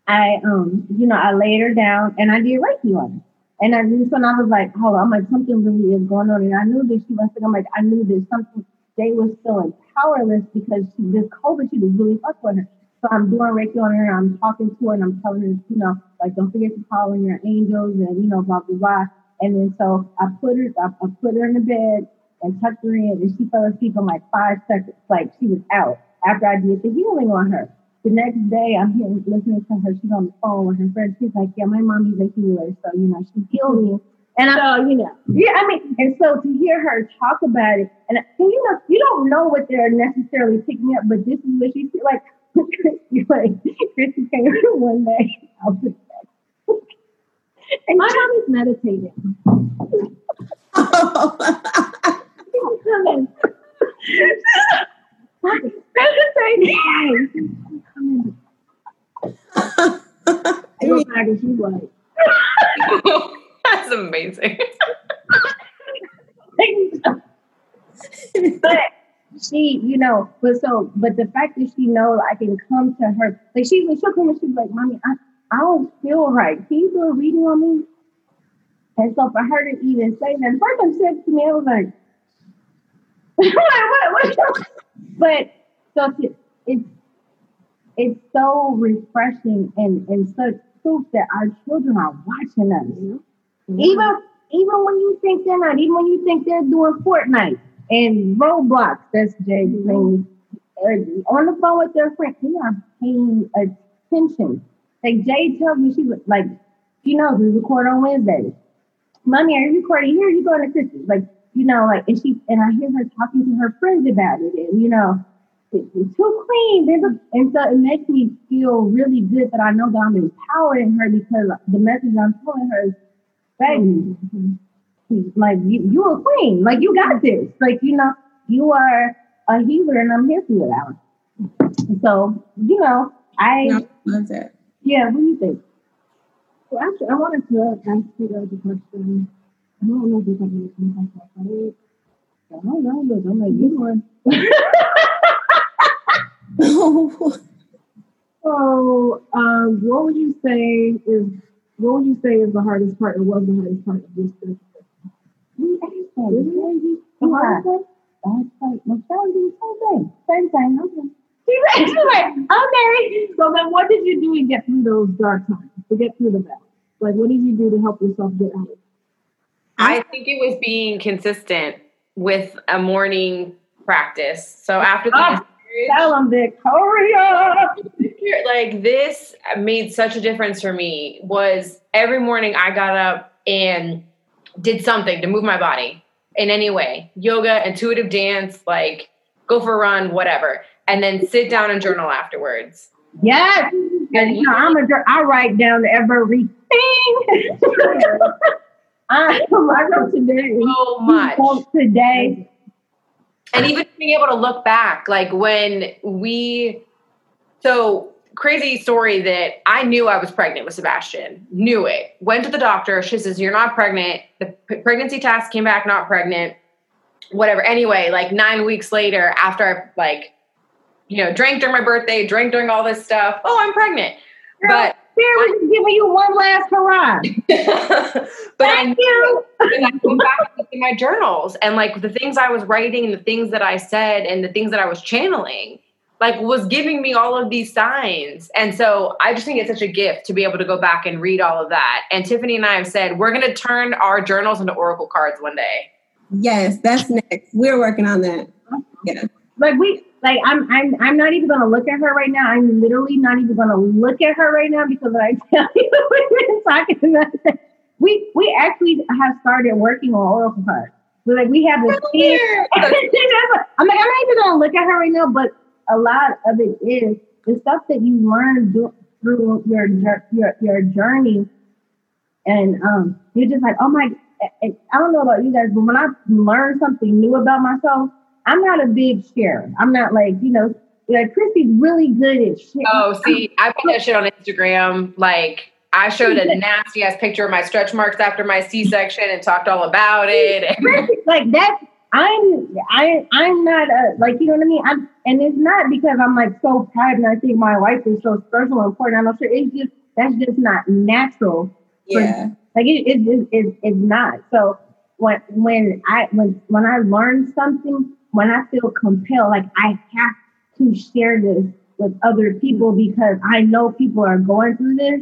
S1: I um, you know, I laid her down and I did Reiki on her. And I knew when I was like, hold on, I'm like, something really is going on. And I knew that she was I'm like, I knew that something they was feeling powerless because she this COVID, she was really fucked with her. So I'm doing Reiki on her, I'm talking to her and I'm telling her, you know, like don't forget to call in your angels and you know, blah blah blah. And then so I put her, I, I put her in the bed and tucked her in, and she fell asleep in like five seconds, like she was out after I did the healing on her. The next day, I'm here listening to her. She's on the phone with her friend. She's like, "Yeah, my mommy's a healer, so you know she healed me." And I, you know, yeah, I mean, and so to hear her talk about it, and, and you know, you don't know what they're necessarily picking up, but this is what she like. like Christie came one day. I was
S2: meditating.
S1: Coming. Meditating.
S2: Go back and she's like,
S3: That's amazing.
S1: but she, you know, but so, but the fact that she knows I can come to her, like she, she'll come and she's like, "Mommy, I, I don't feel right. Can you do a reading on me?" And so for her to even say that, first time she said to me, I was like, "What? What? what? But so it's it's it's so refreshing and and such proof that our children are watching us. Mm-hmm. Even even when you think they're not, even when you think they're doing Fortnite and Roblox, that's Jay's thing. Mm-hmm. or uh, On the phone with their friend, they are paying attention. Like Jay tells me, she was like, she knows we record on Wednesdays. Mommy, are you recording here? Are you going to Christie's? Like, you know, like, and she and I hear her talking to her friends about it, and you know, it's, too clean. A, and so it makes me feel really good that I know that I'm empowering her because the message I'm telling her is, baby, like you, you are queen. Like you got this. Like you know, you are a healer, and I'm here for you. So you know, I
S4: No, love that.
S1: Yeah. What do you think?
S2: So actually, I wanted to ask you guys a question. I don't know if you have any comments on it.
S1: I don't know, but I'm like you one.
S2: So, um, what would you say is what would you say is the hardest part, or was the hardest part of this trip?
S1: We asked that. Really? The hardest part? The hardest part. My child did the same thing. Same thing. Okay. She was like, okay.
S2: So then, what did you do to get through those dark times? To get through the bad? Like, what did you do to help yourself get out of it?
S3: I think it was being consistent with a morning practice. So after the
S1: Ah, Tell them Victoria.
S3: like this made such a difference for me was every morning I got up and did something to move my body in any way yoga intuitive dance like go for a run whatever and then sit down and journal afterwards
S1: Yes. And you know, I'm a I write down everything. I, I wrote today.
S3: so much
S1: today.
S3: and even being able to look back like when we so crazy story that i knew i was pregnant with sebastian knew it went to the doctor she says you're not pregnant the pregnancy test came back not pregnant whatever anyway like nine weeks later after i like you know drank during my birthday drank during all this stuff oh i'm pregnant but
S1: Here, we're just giving you one last hurrah.
S3: but I
S1: Thank you.
S3: and I go back and look at my journals and like the things I was writing and the things that I said and the things that I was channeling, like was giving me all of these signs. And so I just think it's such a gift to be able to go back and read all of that. And Tiffany and I have said we're going to turn our journals into oracle cards one day.
S4: Yes, that's next. We're working on that. Yeah.
S1: Like we like I'm I'm I'm not even gonna look at her right now. I'm literally not even gonna look at her right now because I tell you we've been talking about that. We we actually have started working on oracle cards. So like we have this. I'm like I'm not even gonna look at her right now, but a lot of it is the stuff that you learn do, through your your your journey, and um, you're just like, oh my. I don't know about you guys, but when I learn something new about myself, I'm not a big sharer. I'm not like you know, like Chrissy's really good at shit.
S3: Oh, see, I put that shit on Instagram. Like I showed a nasty ass picture of my stretch marks after my C section and talked all about it.
S1: like that I'm I I'm not a like you know what I mean. I'm and it's not because I'm like so proud and I think my wife is so special and important. I'm not sure it's just that's just not natural.
S4: Yeah.
S1: Like it it it, it it's not. So when when I when when I learn something, when I feel compelled, like I have to share this with other people because I know people are going through this.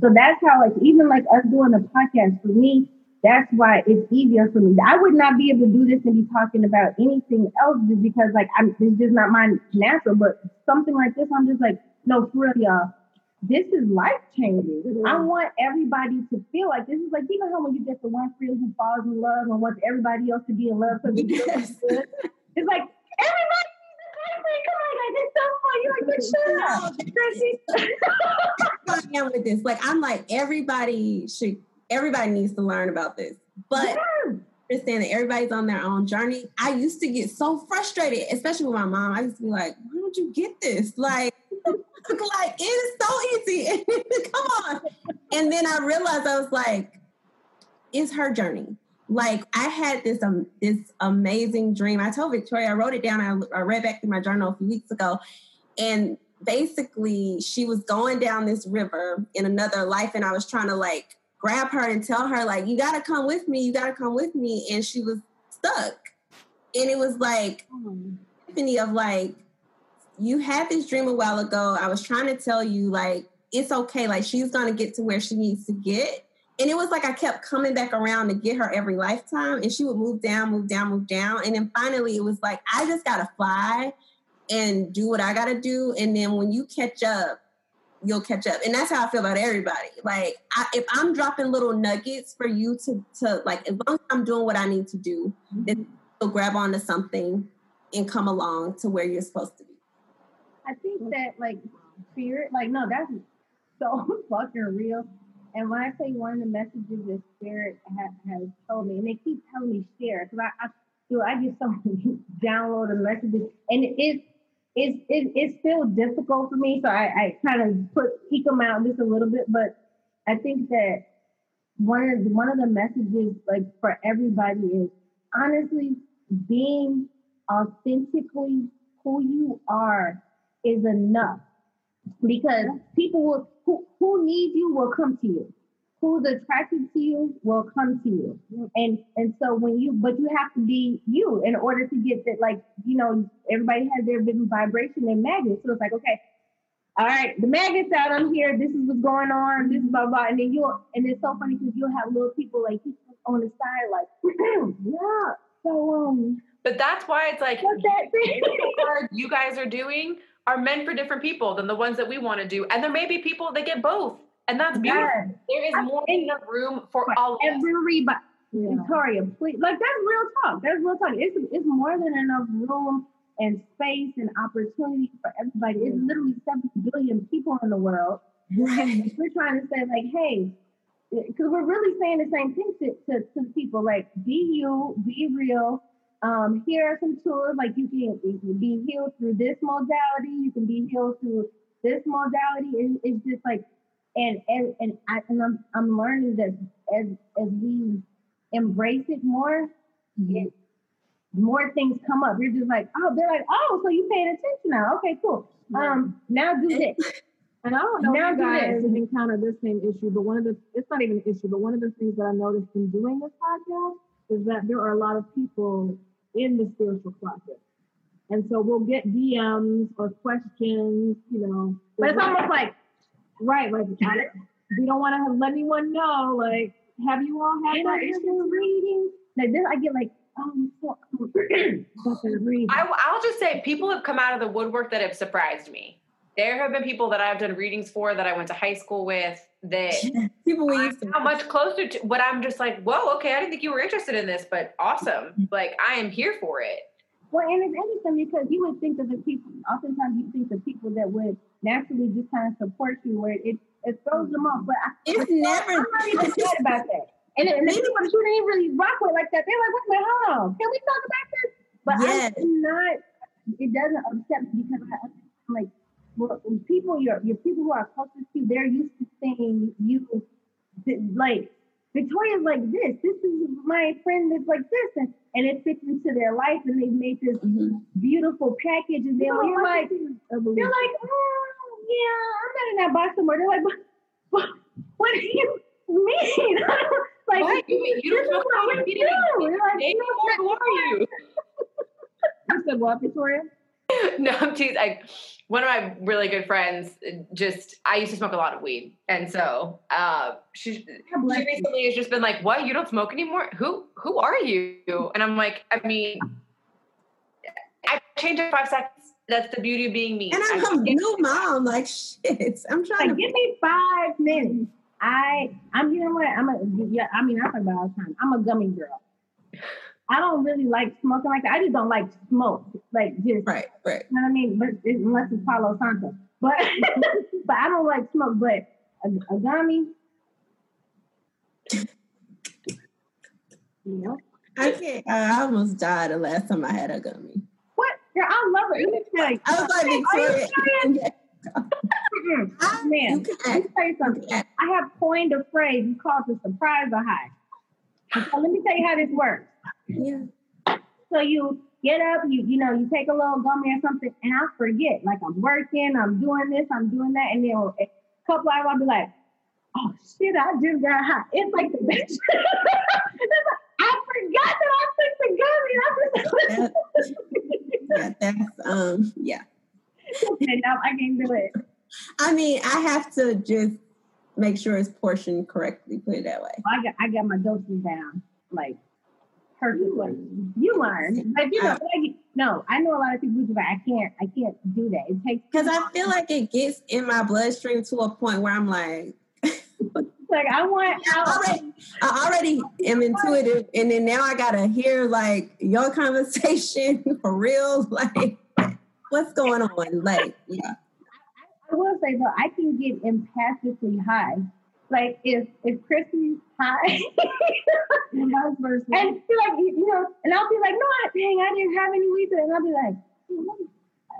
S1: So that's how like even like us doing the podcast for me, that's why it's easier for me. I would not be able to do this and be talking about anything else just because like I'm it's just not my natural. But something like this, I'm just like, no, for real, y'all. This is life changing. Mm-hmm. I want everybody to feel like this is like you know how when you get the one friend who falls in love and wants everybody else to be in love because
S4: Yes.
S1: good. It's like everybody come on, like it's so fun. You're like, good shit. Chrissy.
S4: I am with this. Like I'm like everybody should everybody needs to learn about this. But understand that everybody's on their own journey. I used to get so frustrated, especially with my mom. I used to be like, why don't you get this? Like, like it is so easy. Come on. And then I realized I was like, it's her journey. Like I had this um this amazing dream. I told Victoria, I wrote it down. I, I read back through my journal a few weeks ago, and basically she was going down this river in another life, and I was trying to like grab her and tell her like, "You got to come with me. You got to come with me," and she was stuck. And it was like mm. epiphany of like, you had this dream a while ago. I was trying to tell you like it's okay. Like she's gonna get to where she needs to get and it was like I kept coming back around to get her every lifetime, and she would move down, move down, move down, and then finally it was like I just gotta fly and do what I gotta do, and then when you catch up, you'll catch up, and that's how I feel about everybody. Like I, if I'm dropping little nuggets for you to to like, as long as I'm doing what I need to do, mm-hmm. then you'll grab onto something and come along to where you're supposed to be.
S1: I think that like spirit, like no, that's so fucking real and when I you one of the messages that Spirit ha- has told me, and they keep telling me share, because I, I, know, I get so many downloaded messages, and it it's it, it's still difficult for me. So I, I kind of put peek them out just a little bit, but I think that one of the, one of the messages like for everybody is honestly being authentically who you are is enough because people will who, who needs you will come to you. Who's attracted to you will come to you. And and so when you but you have to be you in order to get that like you know everybody has their vibration and magnet. so it's like okay all right the magnets out on here this is what's going on this is blah blah. And then you'll and it's so funny because you'll have little people like on the side like yeah so um
S3: but that's why it's like that you guys are doing are meant for different people than the ones that we want to do. And there may be people that get both. And that's beautiful. Yes. There is more than enough room for, for all
S1: everybody. Yeah. Victoria, please. Like that's real talk. That's real talk. It's it's more than enough room and space and opportunity for everybody. It's literally seven billion people in the world. Right. We're trying to say like, hey, eh, because we're really saying the same thing to, to, to people. Like, be you, be real, um, here are some tools like you can, you can be healed through this modality. You can be healed through this modality. It, it's just like, and and and, I, and I'm I'm learning that as as we embrace it more, mm-hmm. it, more things come up. You're just like, oh, they're like, oh, so you paying attention now? Okay, cool. Um, now do this.
S2: And I don't know now if you guys have encountered this same issue, but one of the it's not even an issue, but one of the things that I noticed in doing this podcast is that there are a lot of people in the spiritual closet. And so we'll get DMs or questions, you know.
S1: But it's almost like,
S2: right, like we don't want to let anyone know, like, have you all had that issue reading?
S1: Like this, I get like, um,
S3: I, I'll just say people have come out of the woodwork that have surprised me. There have been people that I've done readings for that I went to high school with that people we used how much closer to what I'm just like, whoa, okay, I didn't think you were interested in this, but awesome. Mm-hmm. Like I am here for it.
S1: Well, and it's interesting because you would think that the people, oftentimes you think the people that would naturally just kind of support you, where it, it throws them off. But I,
S4: it's never.
S1: I'm not even sad about that. And, and the people that you didn't really rock with like that, they're like, wait a minute, hold on, can we talk about this? But yes. I'm not. It doesn't upset me because I, I'm like well, people, your your people who are closest to you, they're used to seeing you like Victoria's like this. This is my friend that's like this, and, and it fits into their life, and they've made this mm-hmm. beautiful package, and they're, you're like, they're like, oh yeah, I'm not in that box somewhere. They're like, but what do you mean? like, what? You, mean, you don't know what we do. Like,
S2: who are you? I said what, Victoria?
S3: no, I'm teasing. I, one of my really good friends just I used to smoke a lot of weed, and so uh, she, she recently has just been like, "What? You don't smoke anymore? Who who are you?" And I'm like, I mean, I changed in five seconds. That's the beauty of being me.
S4: And I'm a new mom. Like shit, I'm trying
S1: like, to give me five minutes. I I'm you know what I'm a yeah. I mean I talk about all the time. I'm a gummy girl. I don't really like smoking like that. I just don't like smoke. Like just
S4: right, right.
S1: You know what I mean? But it, unless it's Palo Santo. But but I don't like smoke. But a, a gummy,
S2: Yep.
S4: I can't. I almost died the last time I had a gummy.
S1: What? Girl, I love it. Me.
S4: I was like Victoria. I-
S1: Man, let me tell you something. I have coined a phrase you call it the surprise or high. Okay, let me tell you how this works.
S4: Yeah.
S1: So you get up, you you know, you take a little gummy or something, and I forget. Like I'm working, I'm doing this, I'm doing that, and then a couple hours I'll be like, oh shit, I just got high. It's like the best. I forgot that I took the gummy. I just
S4: Yeah, that's um yeah.
S1: and now I can't do it.
S4: I mean, I have to just make sure it's portioned correctly, put it that way.
S1: I got I got my doses down like You learn, but you know, like, no, I know a lot of people who's like, I can't, I can't do that. It takes
S4: Because I feel like it gets in my bloodstream to a point where I'm like,
S1: like I want
S4: I already, I already am intuitive, and then now I gotta hear like your conversation for real. Like, what's going on? Like, yeah,
S1: I will say though, I can get empathically high. Like if if Chrissy's high,
S2: And vice versa.
S1: and be like, you know, and I'll be like, no, I, dang, I didn't have any weed, and I'll be like,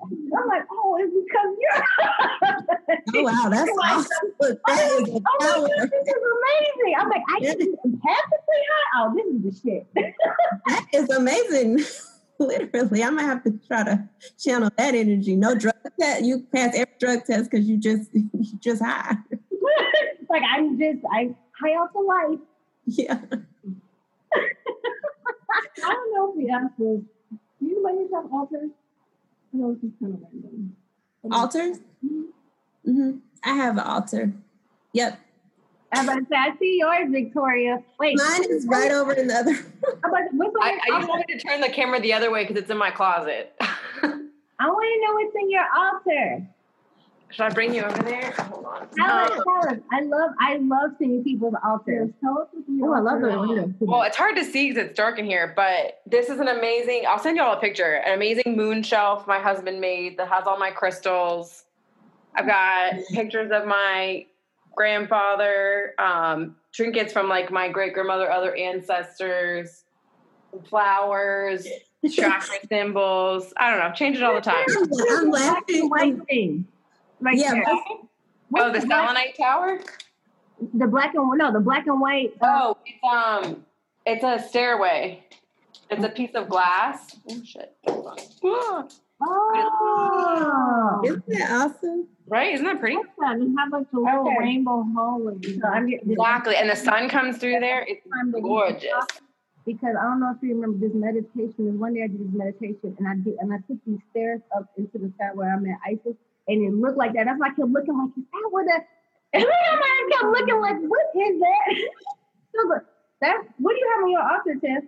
S1: I'm like, oh, it's because you're.
S4: oh wow, that's awesome. Look, that oh, is a
S1: Oh. God, this is amazing. I'm like, I can get empathically high. Oh, this is the shit.
S4: That is amazing. Literally, I'm gonna have to try to channel that energy. No drug test. You pass every drug test because you just you just high.
S1: Like I'm just I high off the life.
S4: Yeah.
S2: I don't know if we asked this. Do you ladies have altars? I know this is kind of random.
S4: Altars. hmm I have an altar. Yep.
S1: I'm about to say, I see yours, Victoria. Wait,
S4: Mine is right over in the other.
S1: I'm about to, what's on
S3: I, I, you
S1: altar?
S3: want to turn the camera the other way because it's in my closet.
S1: I want to know what's in your altar.
S3: Should I bring you over there? Hold on.
S1: Tell us,
S3: Um.
S1: I love, I love seeing people's altars.
S2: Yes, tell us what's in
S1: Oh, I love
S2: altar.
S1: that.
S3: well, it's hard to see because it's dark in here, but this is an amazing. I'll send you all a picture. An amazing moon shelf my husband made that has all my crystals. I've got pictures of my grandfather, um, trinkets from like my great grandmother, other ancestors, flowers, chakra symbols. I don't know. Change it all the time.
S4: I'm laughing.
S1: White. Right
S4: Yeah,
S1: there.
S3: Oh,
S1: What's
S3: the
S1: black-
S3: selenite tower.
S1: The black and no, the black and white. uh,
S3: Oh, it's um, it's a stairway. It's a piece of glass. Oh shit! Hold on. Ah,
S1: Oh.
S4: Isn't that awesome?
S3: Right? Isn't that pretty?
S2: And you have like the little
S1: Okay.
S2: rainbow hallway.
S1: So I'm getting
S3: Exactly. And the sun comes through there. It's
S1: time that we
S3: gorgeous.
S1: because I don't know if you remember this meditation. Is one day I did this meditation and I did and I took these stairs up into the sky where I'm at Isis and it looked like that. That's why I kept looking like, is that what that? And then I kept looking like, what is that? so, but that's what do you have on your altar, Tiff?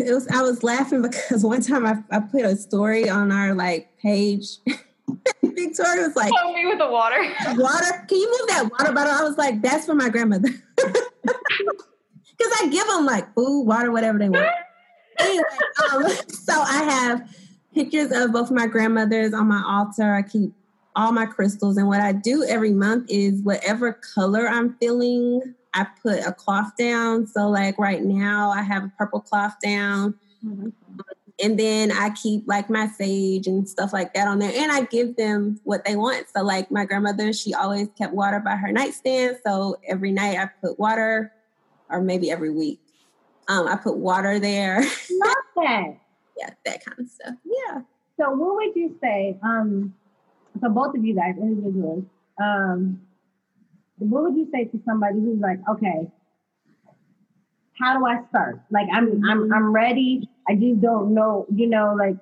S4: It was. I was laughing because one time I, I put a story on our like page. Victoria was like,
S3: Help me with the water.
S4: "Water? Can you move that water bottle?" I was like, "That's for my grandmother." Because I give them like food, water, whatever they want. anyway, um, so I have pictures of both my grandmothers on my altar. I keep all my crystals, and what I do every month is whatever color I'm feeling, I put a cloth down. So, like right now, I have a purple cloth down, and then I keep like my sage and stuff like that on there, and I give them what they want. So, like my grandmother, she always kept water by her nightstand. So every night I put water, or maybe every week. Um, I put water there.
S1: Love that.
S4: Yeah, that kind of stuff. Yeah.
S1: So what would you say? Um, so both of you guys, individuals, um, what would you say to somebody who's like, okay, how do I start? Like I'm I'm I'm ready. I just don't know, you know, like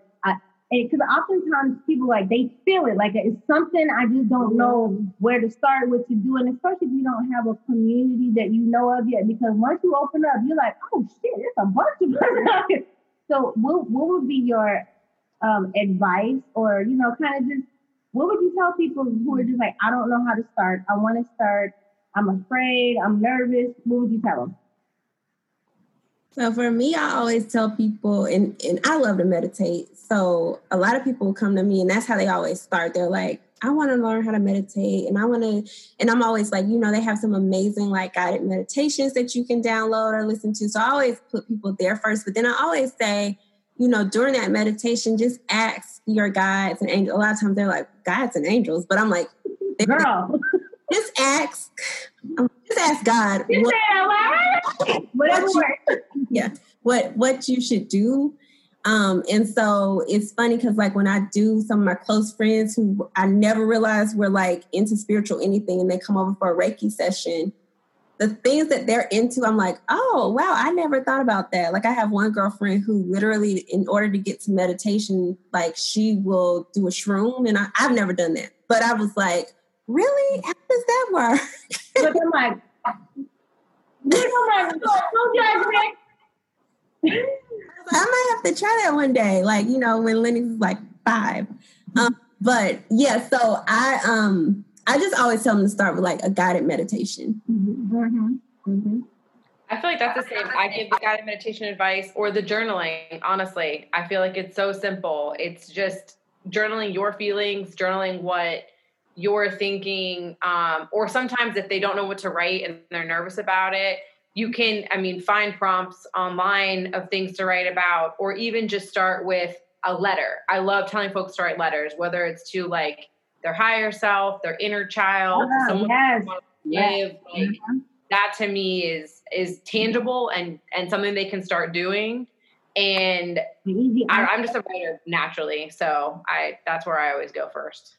S1: because oftentimes people like they feel it like it's something I just don't know where to start, what to do, and especially if you don't have a community that you know of yet. Because once you open up, you're like, oh shit, it's a bunch of us out here. So what what would be your um, advice or you know kind of just what would you tell people who are just like i don't know how to start. I want to start. I'm afraid. I'm nervous. What would you tell them?
S4: So for me, I always tell people, and, and I love to meditate. So a lot of people come to me, and that's how they always start. They're like, I want to learn how to meditate and I want to, and I'm always like, you know, they have some amazing like guided meditations that you can download or listen to. So I always put people there first, but then I always say, you know, during that meditation, just ask your guides and angels. A lot of times they're like guides and angels, but I'm like,
S1: Girl.
S4: just ask, um, just ask God.
S1: You
S4: what-
S1: loud. Whatever
S4: What you- yeah what what you should do um and so it's funny because like when i do some of my close friends who i never realized were like into spiritual anything and they come over for a reiki session the things that they're into i'm like oh wow i never thought about that. Like i have one girlfriend who literally in order to get to meditation like she will do a shroom and I, i've never done that. But i was like really? How does that work?
S1: But I'm like, you know my don't judge me.
S4: I might have to try that one day. Like, you know, when Lenny was like five. Um, but yeah, so I um I just always tell them to start with like a guided meditation.
S1: Mm-hmm. Mm-hmm.
S3: I feel like that's the same. I give the guided meditation advice or the journaling. Honestly, I feel like it's so simple. It's just journaling your feelings, journaling what you're thinking, um, or sometimes if they don't know what to write and they're nervous about it, you can, I mean, find prompts online of things to write about, or even just start with a letter. I love telling folks to write letters, whether it's to like their higher self, their inner child,
S1: Oh,
S3: someone
S1: yes.
S3: they want to
S1: Yes.
S3: live. Like, that to me is is tangible and and something they can start doing and I, i'm just a writer naturally so i that's where i always go first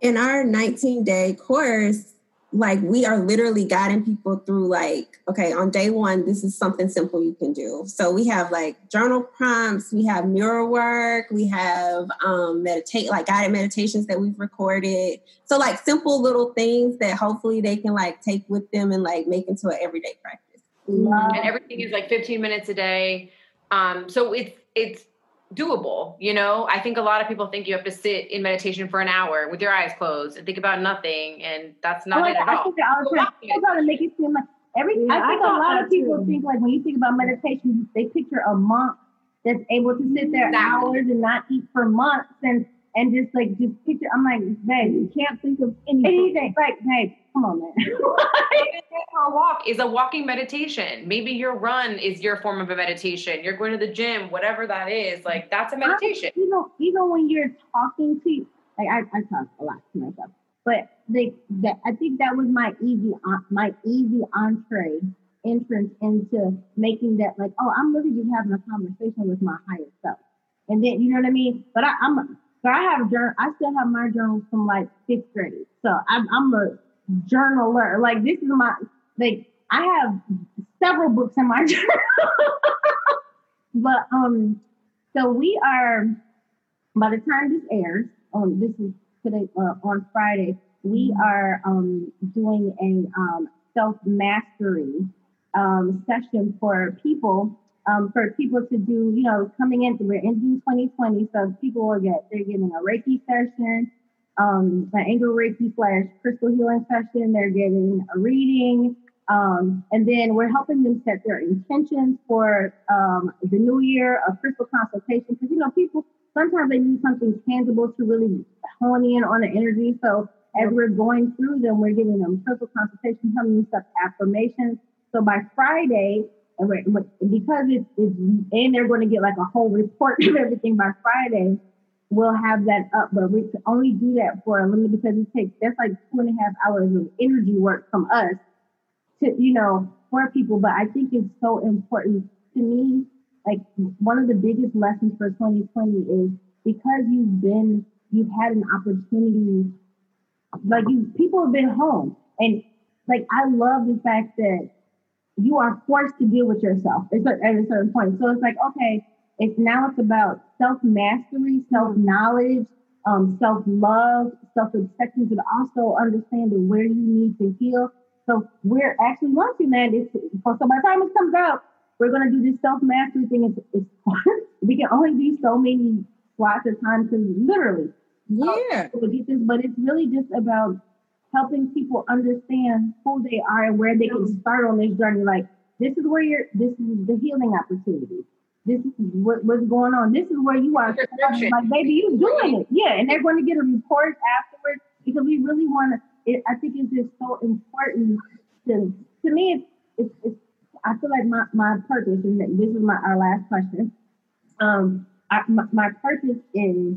S4: In our 19 day course, like we are literally guiding people through like, okay, on day one, this is something simple you can do. So we have like journal prompts, we have mirror work, we have um meditate like guided meditations that we've recorded. So like simple little things that hopefully they can like take with them and like make into an everyday practice.
S3: And everything is like 15 minutes a day um so it's it's doable you know i think a lot of people think you have to sit in meditation for an hour with your eyes closed and think about nothing and that's not
S1: like
S3: it at
S1: I
S3: all
S1: think that all the time. People try to make it seem like every.
S2: Yeah,
S1: I
S2: I
S1: think a lot of people
S2: too.
S1: think like when you think about meditation, they picture a monk that's able to sit there
S3: Exactly.
S1: hours and not eat for months and and just like just picture. I'm like, babe, you can't think of anything. anything. Like, babe, come on, man.
S3: Maybe walk is a walking meditation. Maybe your run is your form of a meditation. You're going to the gym, whatever that is. Like that's a meditation.
S1: you know, even when you're talking to, like I, I talk a lot to myself, but like that, I think that was my easy, en- my easy entree entrance into making that like, oh, I'm really just having a conversation with my higher self, and then you know what I mean. But I, I'm, so I have journal, I still have my journals from like fifth grade, so I'm, I'm a journaler. Like this is my, like I have several books in my journal, but um. So we are, by the time this airs, um, this is today uh, on Friday, we are um, doing a um, self mastery um, session for people, um, for people to do, you know, coming in, we're in June 2020, so people will get, they're getting a Reiki session, um, an angel Reiki slash crystal healing session, they're getting a reading, um, and then we're helping them set their intentions for um, the new year, a crystal consultation. Because, you know, people sometimes they need something tangible to really hone in on the energy. So as we're going through them, we're giving them crystal consultation, helping them set affirmations. So by Friday, and because it's, it's, and they're going to get like a whole report of everything by Friday, we'll have that up. But we can only do that for a limit because it takes, that's like two and a half hours of energy work from us to you know for people. But i think it's so important to me like one of the biggest lessons for 2020 is because you've been you've had an opportunity like you people have been home. And like i love the fact that you are forced to deal with yourself. At a at a certain point. So it's like okay it's now it's about self-mastery self-knowledge um, self-love self-acceptance and also understanding where you need to heal so we're actually launching that. It's, so by the time it comes out, we're going to do this self mastery thing. It's, it's we can only do so many slots of time because literally,
S4: Yeah.
S1: to get this. But it's really just about helping people understand who they are and where they can start on this journey. Like this is where you're. This is the healing opportunity. This is what, what's going on. This is where you are. Like baby, you doing it. Yeah, and they're going to get a report afterwards. because we really want to. I think it's just so important to to me. It's, it's, it's I feel like my, my purpose, and this is my our last question. Um, I, my, my purpose is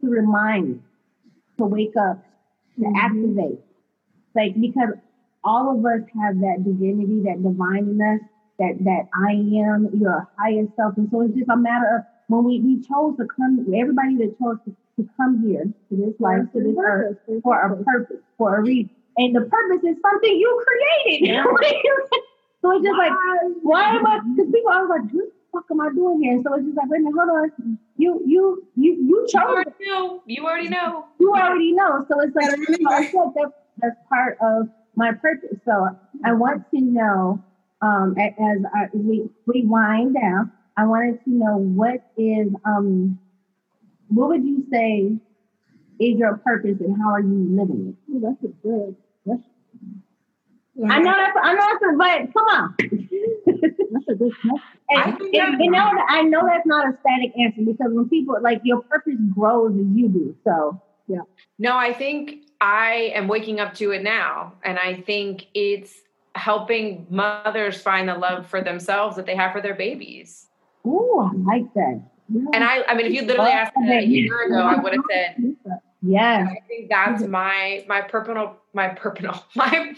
S1: to remind, to wake up, to mm-hmm. activate, like because all of us have that divinity, that divine in us, that that I am your highest self, and so it's just a matter of when we, we chose to come, everybody that chose to, to come here to this life, to this earth, for a purpose, for a reason. And the purpose is something you created. Yeah. so it's just like, why am I? Because people are like, what the fuck am I doing here? And so it's just like, wait a minute, hold on. You, you, you, you chose. You
S3: already know. You already know.
S1: You already know. So it's like, i that's, that's part of my purpose. So I want to know, um, as, as we, we wind down, I wanted to know what is um what would you say is your purpose and how are you living
S2: it? Oh, that's a good question.
S1: Yeah. I know that's I know that's a, but come on. that's a good question. And, and, you know I know that's not a static answer because when people like your purpose grows as you do. So yeah.
S3: No, I think I am waking up to it now. And I think it's helping mothers find the love for themselves that they have for their babies.
S1: Oh, I like that.
S3: Yeah. And I, I mean, if you literally asked me a year ago, I would have said,
S1: "Yes."
S3: I think that's my my purpose, my purpose, my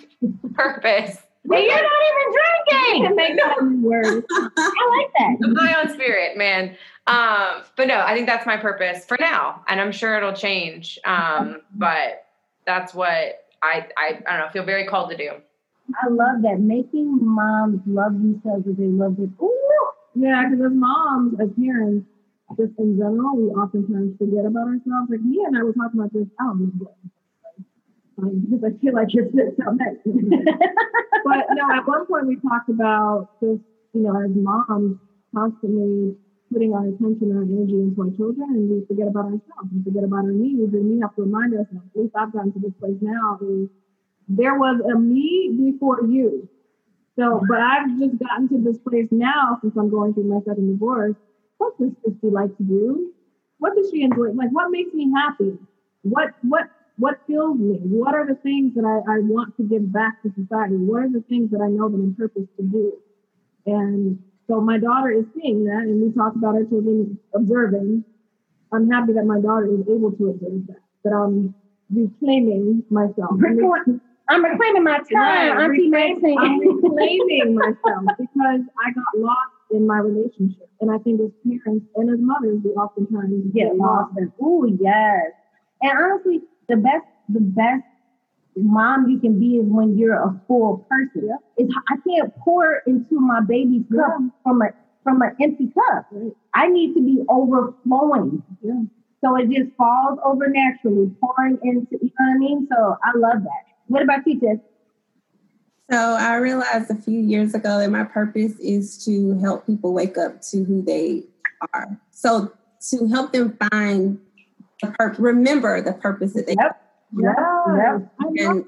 S3: purpose.
S1: But you're not even drinking. Make that word. I like that.
S3: My own spirit, man. Um, but no, I think that's my purpose for now, and I'm sure it'll change. Um, but that's what I, I, I don't know. Feel very called to do.
S1: I love that making moms love themselves as they love their. Ooh,
S2: yeah, because as moms, as parents, just in general, we oftentimes forget about ourselves. Like me and I were talking about this. I don't know um, because I feel like it's so much. but no, at one point we talked about just you know as moms constantly putting our attention and our energy into our children, and we forget about ourselves. We forget about our needs, and we have to remind ourselves. At least I've gotten to this place now. Is there was a me before you. So, but I've just gotten to this place now since I'm going through my second divorce. What does Christie like to do? What does she enjoy? Like, what makes me happy? What what what fills me? What are the things that I, I want to give back to society? What are the things that I know that I'm purpose to do? And so my daughter is seeing that, and we talk about our children observing. I'm happy that my daughter is able to observe that. That I'm reclaiming myself.
S1: I'm reclaiming my time. Auntie Maxine.
S2: I'm reclaiming myself because I got lost in my relationship. And I think as parents and as mothers, we oftentimes
S1: get, lost. And oh yes. And honestly, the best, the best mom you can be is when you're a full person. Yeah. It's, I can't pour into my baby's cup yeah. from a from an empty cup. Right. I need to be overflowing. Yeah. So it just falls over naturally, pouring into, you know what I mean? So I love that. What about you, Tiff?
S4: So I realized a few years ago that my purpose is to help people wake up to who they are. So to help them find the purpose, remember the purpose that they
S1: yep. Yep. Yep.
S4: And,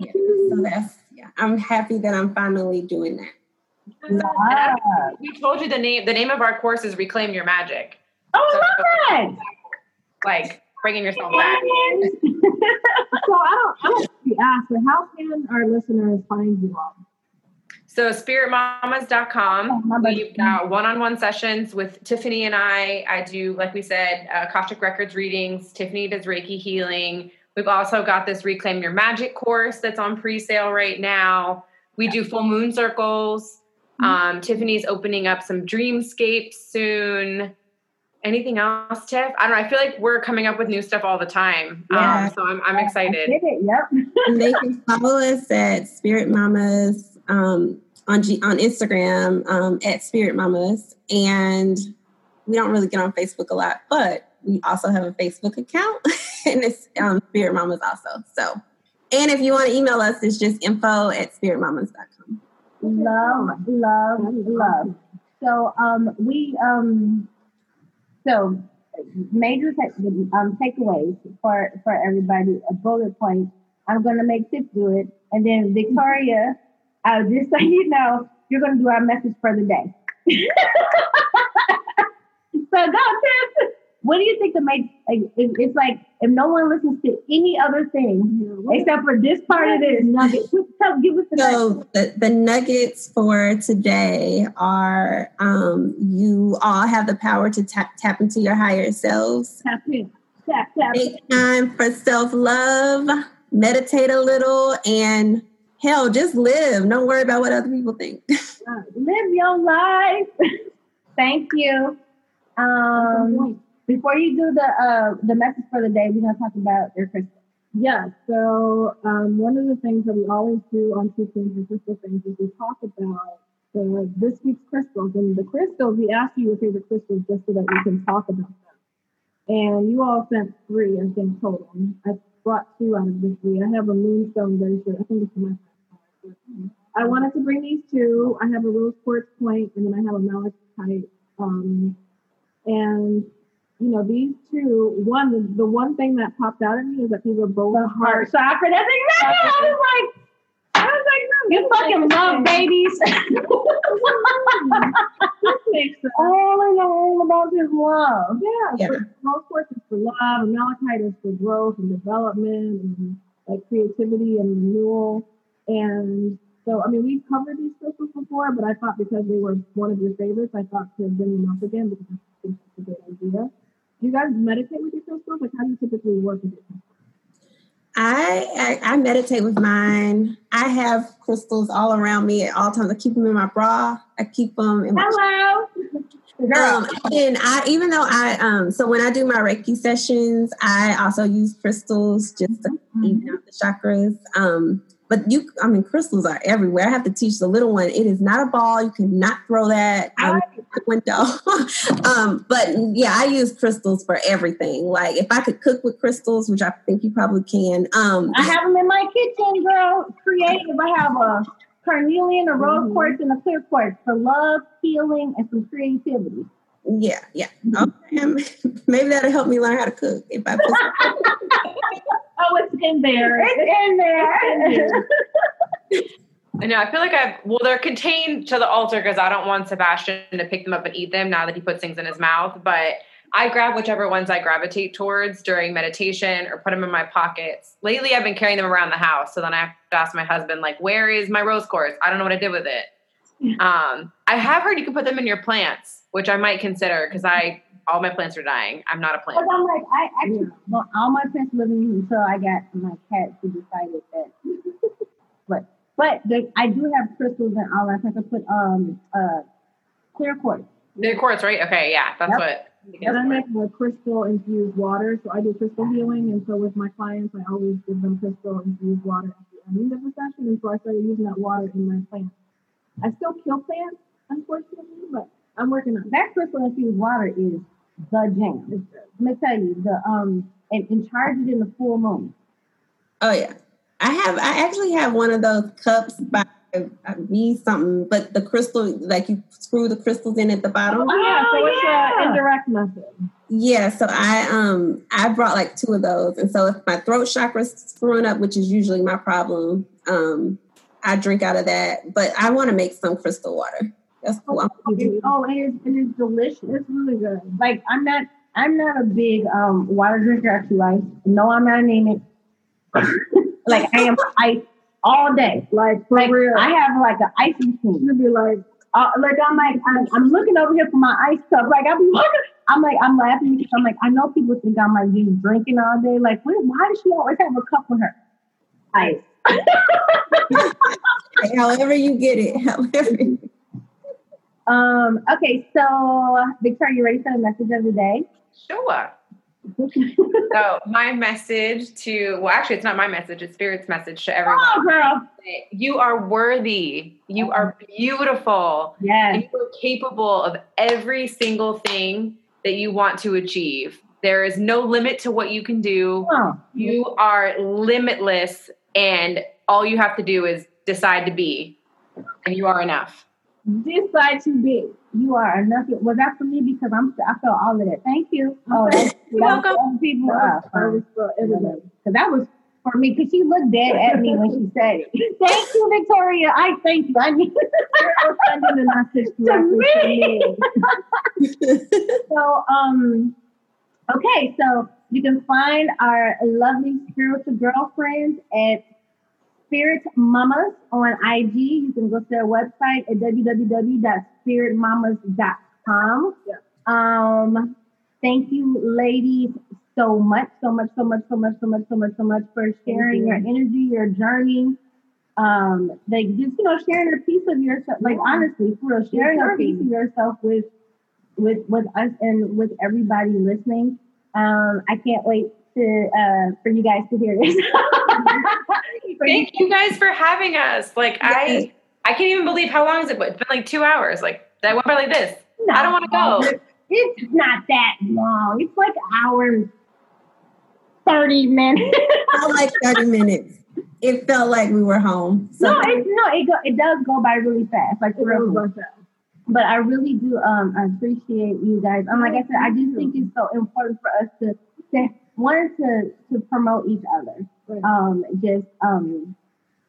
S4: yeah, so that's yeah. I'm happy that I'm finally doing that.
S3: we told you the name. The name of our course is Reclaim Your Magic.
S1: Oh, so, I love that!
S3: Like bringing yourself back.
S2: so I don't, I don't be asked, but how can our listeners find you all?
S3: So spiritmamas.com. Oh, We've got one-on-one sessions with Tiffany and I. I do, like we said, uh, Akashic Records readings. Tiffany does Reiki healing. We've also got this Reclaim Your Magic course that's on pre-sale right now. We do full moon circles. Mm-hmm. Um, Tiffany's opening up some dreamscapes soon anything else, Tiff? I don't know. I feel like we're coming up with new stuff all the time. Um, yeah. Um, so I'm, I'm excited.
S1: Yep.
S4: they can follow us at Spirit Mamas um, on G- on Instagram um, at Spirit Mamas, and we don't really get on Facebook a lot, but we also have a Facebook account, and it's um, Spirit Mamas also. So, and if you want to email us, it's just info at spiritmamas.com.
S1: Love, love, love. So um, we um so major um, takeaways for, for everybody, a bullet point. I'm going to make Tiff do it. And then Victoria, uh, just so you know, you're going to do our message for the day. so go, Tiff. What do you think to make like it's like if no one listens to any other thing except for this part of this nugget? Tell, give us the
S4: So the, the nuggets for today are um, you all have the power to tap tap into your higher selves.
S2: Tap in. Tap, tap.
S4: Take time for self love, meditate a little, and hell, just live. Don't worry about what other people think.
S1: live your life. Thank you. Um, before you do the uh, the message for the day, we're gonna talk about your crystal.
S2: Yeah, so um, one of the things that we always do on Two Things and Crystal Things is we talk about the this week's crystals. And the crystals, we ask you your favorite crystals just so that we can talk about them. And you all sent three, I think, total. I brought two out of the three. I have a moonstone bracelet. I think it's my I wanted to bring these two. I have a rose quartz point, and then I have a malachite. Um, and you know, these two, one, the one thing that popped out at me is that these are both
S1: The heart chakra. That's exactly. I was like, I was like, no, you fucking love babies.
S2: This makes sense.
S1: all I know all about is love.
S2: Yeah,
S4: Yeah.
S2: for- rose quartz is for love, and malachite is for growth and development and like creativity and renewal. And so, I mean, we've covered these crystals before, but I thought because they were one of your favorites, I thought to bring them up again because I think that's a good idea. Do you guys meditate with your crystals? Like, how do you typically work with crystals?
S4: I, I I meditate with mine. I have crystals all around me at all times. I keep them in my bra. I keep them in my
S1: Hello. Girl.
S4: Um, and I, even though I, um, so when I do my Reiki sessions, I also use crystals just to even out the chakras. Um, but you, I mean, crystals are everywhere. I have to teach the little one. It is not a ball. You cannot throw that out the window. um, but yeah, I use crystals for everything. Like if I could cook with crystals, which I think you probably can. Um,
S1: I have them in my kitchen, girl. Creative. I have a carnelian, a rose quartz, and a clear quartz for love, healing, and some creativity.
S4: yeah, yeah. Okay. Maybe that'll help me learn how to cook if I put
S2: Oh, it's in there.
S1: It's in there.
S3: I know. I feel like I've well, they're contained to the altar because I don't want Sebastian to pick them up and eat them now that he puts things in his mouth. But I grab whichever ones I gravitate towards during meditation or put them in my pockets. Lately, I've been carrying them around the house, so then I have to ask my husband, like, "Where is my rose quartz? I don't know what I did with it." Um, I have heard you can put them in your plants, which I might consider because I all my plants are dying. I'm not a
S1: Because
S3: plant.
S1: I'm like, I actually, well, all my plants live in until I got my cat who decided that. but but the, I do have crystals and all that. I can put um uh clear quartz.
S3: The quartz, right? Okay, yeah, that's
S1: Yep.
S3: what.
S2: And I make the crystal infused water. So I do crystal healing. And so with my clients, I always give them crystal infused water at the end of the session. And so I started using that water in my plants. I still kill plants, unfortunately, but I'm working on that.
S1: That crystal infused water is the jam. Let me tell you, the um and, and charge it in the full moon.
S4: Oh yeah, I have. I actually have one of those cups by me something, but the crystal, like you screw the crystals in at the bottom.
S2: Oh, yeah. So it's
S1: yeah.
S2: an indirect method.
S4: Yeah, so I um I brought like two of those, and so if my throat chakra's screwing up, which is usually my problem, um I drink out of that. But I want to make some crystal water. That's cool. I'm-
S1: oh, and it's, and it's delicious.
S2: It's really good.
S1: Like I'm not I'm not a big um water drinker actually. Like no, I'm not anemic. like I am ice all day.
S2: Like, for
S1: Like
S2: real.
S1: I have like an ice machine.
S2: You'd be like,
S1: Uh, like I'm like I'm, I'm looking over here for my ice cup. Like I'm I'm like I'm laughing because I'm like I know people think I'm like just drinking all day. Like why, why does she always have a cup with her? Ice.
S4: however you get it, however.
S1: Um. Okay. So Victoria, you ready for the message of the day?
S3: Sure. so my message to well, actually, it's not my message; it's Spirit's message to everyone.
S1: Oh, girl.
S3: You are worthy. You are beautiful.
S1: Yes.
S3: You are capable of every single thing that you want to achieve. There is no limit to what you can do.
S1: Oh,
S3: You are limitless, and all you have to do is decide to be, and you are enough.
S1: Decide to be. You are enough. Was that for me? Because I'm. I felt all of that. Thank you. Oh, that's,
S3: You're welcome.
S1: people.
S2: that
S1: Uh,
S2: was for everybody.
S1: Because that was for me. Because she looked dead at me when she said it. Thank you, Victoria. I thank you. I need
S2: sending the message
S1: to
S2: me.
S1: me. so, um, Okay, so you can find our lovely spiritual girlfriends at Spirit Mamas on IG. You can go to their website at www.spiritmamas.com. Um, thank you, ladies, so much, so much, so much, so much, so much, so much, so much for sharing
S2: you.
S1: your energy, your journey. Um, like just you know, sharing a piece of yourself. Like honestly, for real, sharing a piece of yourself with with with us and with everybody listening. Um, I can't wait to uh, for you guys to hear this. For you-
S3: Thank you guys for having us. Like I, I can't even believe how long is it been? It's been like two hours. Like that went by like this. I don't want to go.
S1: It's not that long. It's like an hour 30 minutes.
S4: felt like 30 minutes. It felt like we were home. So
S1: no, it, no, it, go, it does go by really fast. Like, for real. But I really do um, appreciate you guys. Um, like I said, I just think it's so important for us to, to one, to, to promote each other.
S2: Right.
S1: Um, just, um,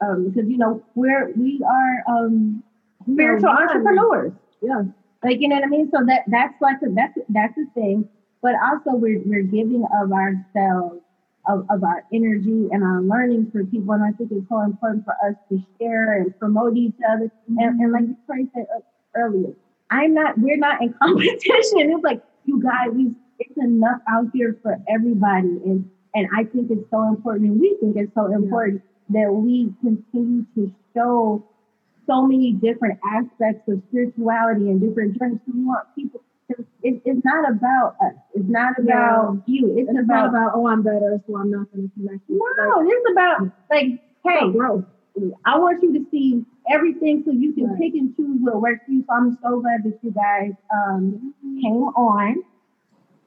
S1: um, because, you know, we're, we are, um, spiritual
S2: Yeah,
S1: entrepreneurs.
S2: Yeah.
S1: Like you know what I mean? So that that's like a, that's that's the thing. But also we're we're giving of ourselves of, of our energy and our learning for people. And I think it's so important for us to share and promote each other. And, and like Victoria said earlier, I'm not we're not in competition. It's like you guys, we, enough out here for everybody. And and I think it's so important and we think it's so important that we continue to show so many different aspects of spirituality and different journeys. We want people. It, it's not about us. It's not about you. It's,
S2: It's
S1: about,
S2: not about, oh, I'm better, so I'm not going to connect. you.
S1: no. It's about like, hey,
S2: Like, growth.
S1: I want you to see everything so you can
S2: Right.
S1: pick and choose what works for you. So I'm so glad that you guys um, came on.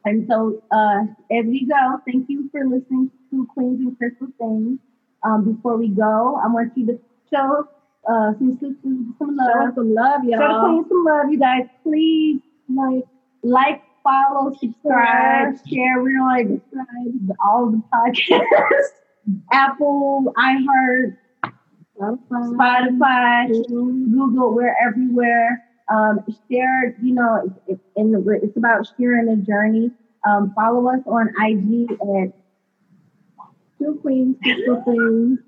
S1: And so uh, as we go, thank you for listening to Queens and Crystal Things. Um, before we go, I want you to show uh, some sisters some love.
S2: Show some love,
S1: Show the
S2: y'all.
S1: queen some love, you guys. Please like, like, follow, subscribe, share. We're on like, all the podcasts, Apple, iHeart, Spotify, Google. We're everywhere. Um, share. You know, it's, it's, in the, it's about sharing the journey. Um, follow us on IG at Two Queens, Crystal Things,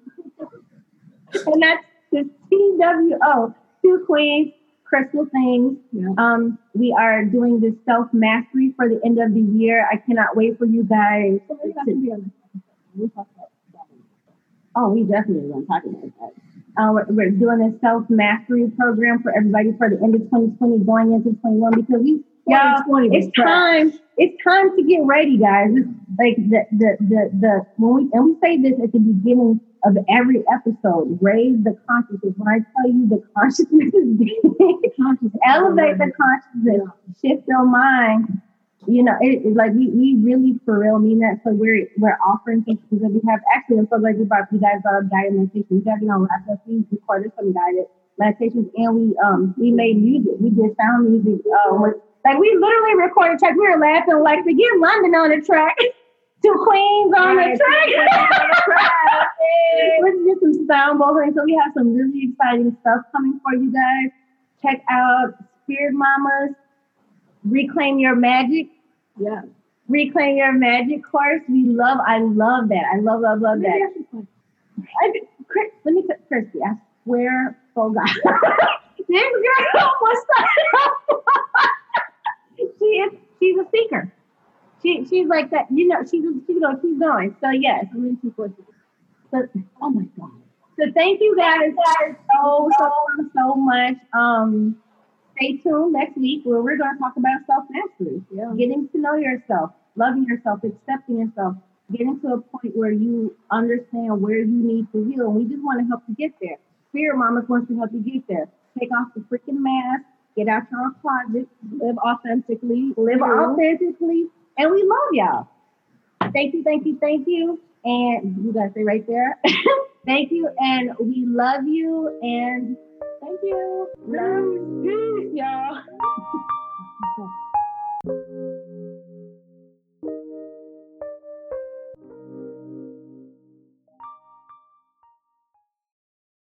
S1: and that's the TWO, Two Queens, Crystal Things.
S2: Yeah.
S1: Um, we are doing this self mastery for the end of the year. I cannot wait for you guys.
S2: So maybe that be on
S1: We talk about. Oh, we definitely want to talk about that. Uh, we're, we're doing a self mastery program for everybody for the end of 2020, going into 21 because we, y'all,
S2: 2020 was
S1: it's time. It's time to get ready, guys. It's like the the the the when we and we say this at the beginning of every episode. Raise the consciousness. When I tell you the consciousness is big, elevate the consciousness, shift your mind. You know, it, it's like we, we really for real mean that. So we're we're offering things that we have. Actually, I'm so glad you brought you guys up guided meditation. We got you know last us we recorded some guided meditations and we um we made music. We did sound music. Uh, with, like we literally recorded track. We were laughing like to get London on the track. to queens on track.
S2: the track.
S1: Let's get some sound bowling. So we have some really exciting stuff coming for you guys. Check out Spirit Mamas, Reclaim Your Magic,
S2: Yeah.
S1: Reclaim Your Magic course. We love, I love that. I love, love, love that.
S2: I.
S1: Chris, let me Christie, I swear, oh God. this girl was she is she's a speaker. She she's like that, you know, she's she's gonna keep going. So yes,
S2: I'm going to keep working.
S1: so, oh my God. So thank you guys, guys so, so, so much. Um, stay tuned next week where we're going to talk about self mastery.
S2: Yeah.
S1: Getting to know yourself, loving yourself, accepting yourself, getting to a point where you understand where you need to heal. And we just want to help you get there. Spirit Mamas wants to help you get there. Take off the freaking mask, get out your closet, live authentically, live authentically, and we love y'all. Thank you, thank you, thank you. And you guys stay right there. thank you, and we love you, and Thank you. Love. Peace, y'all.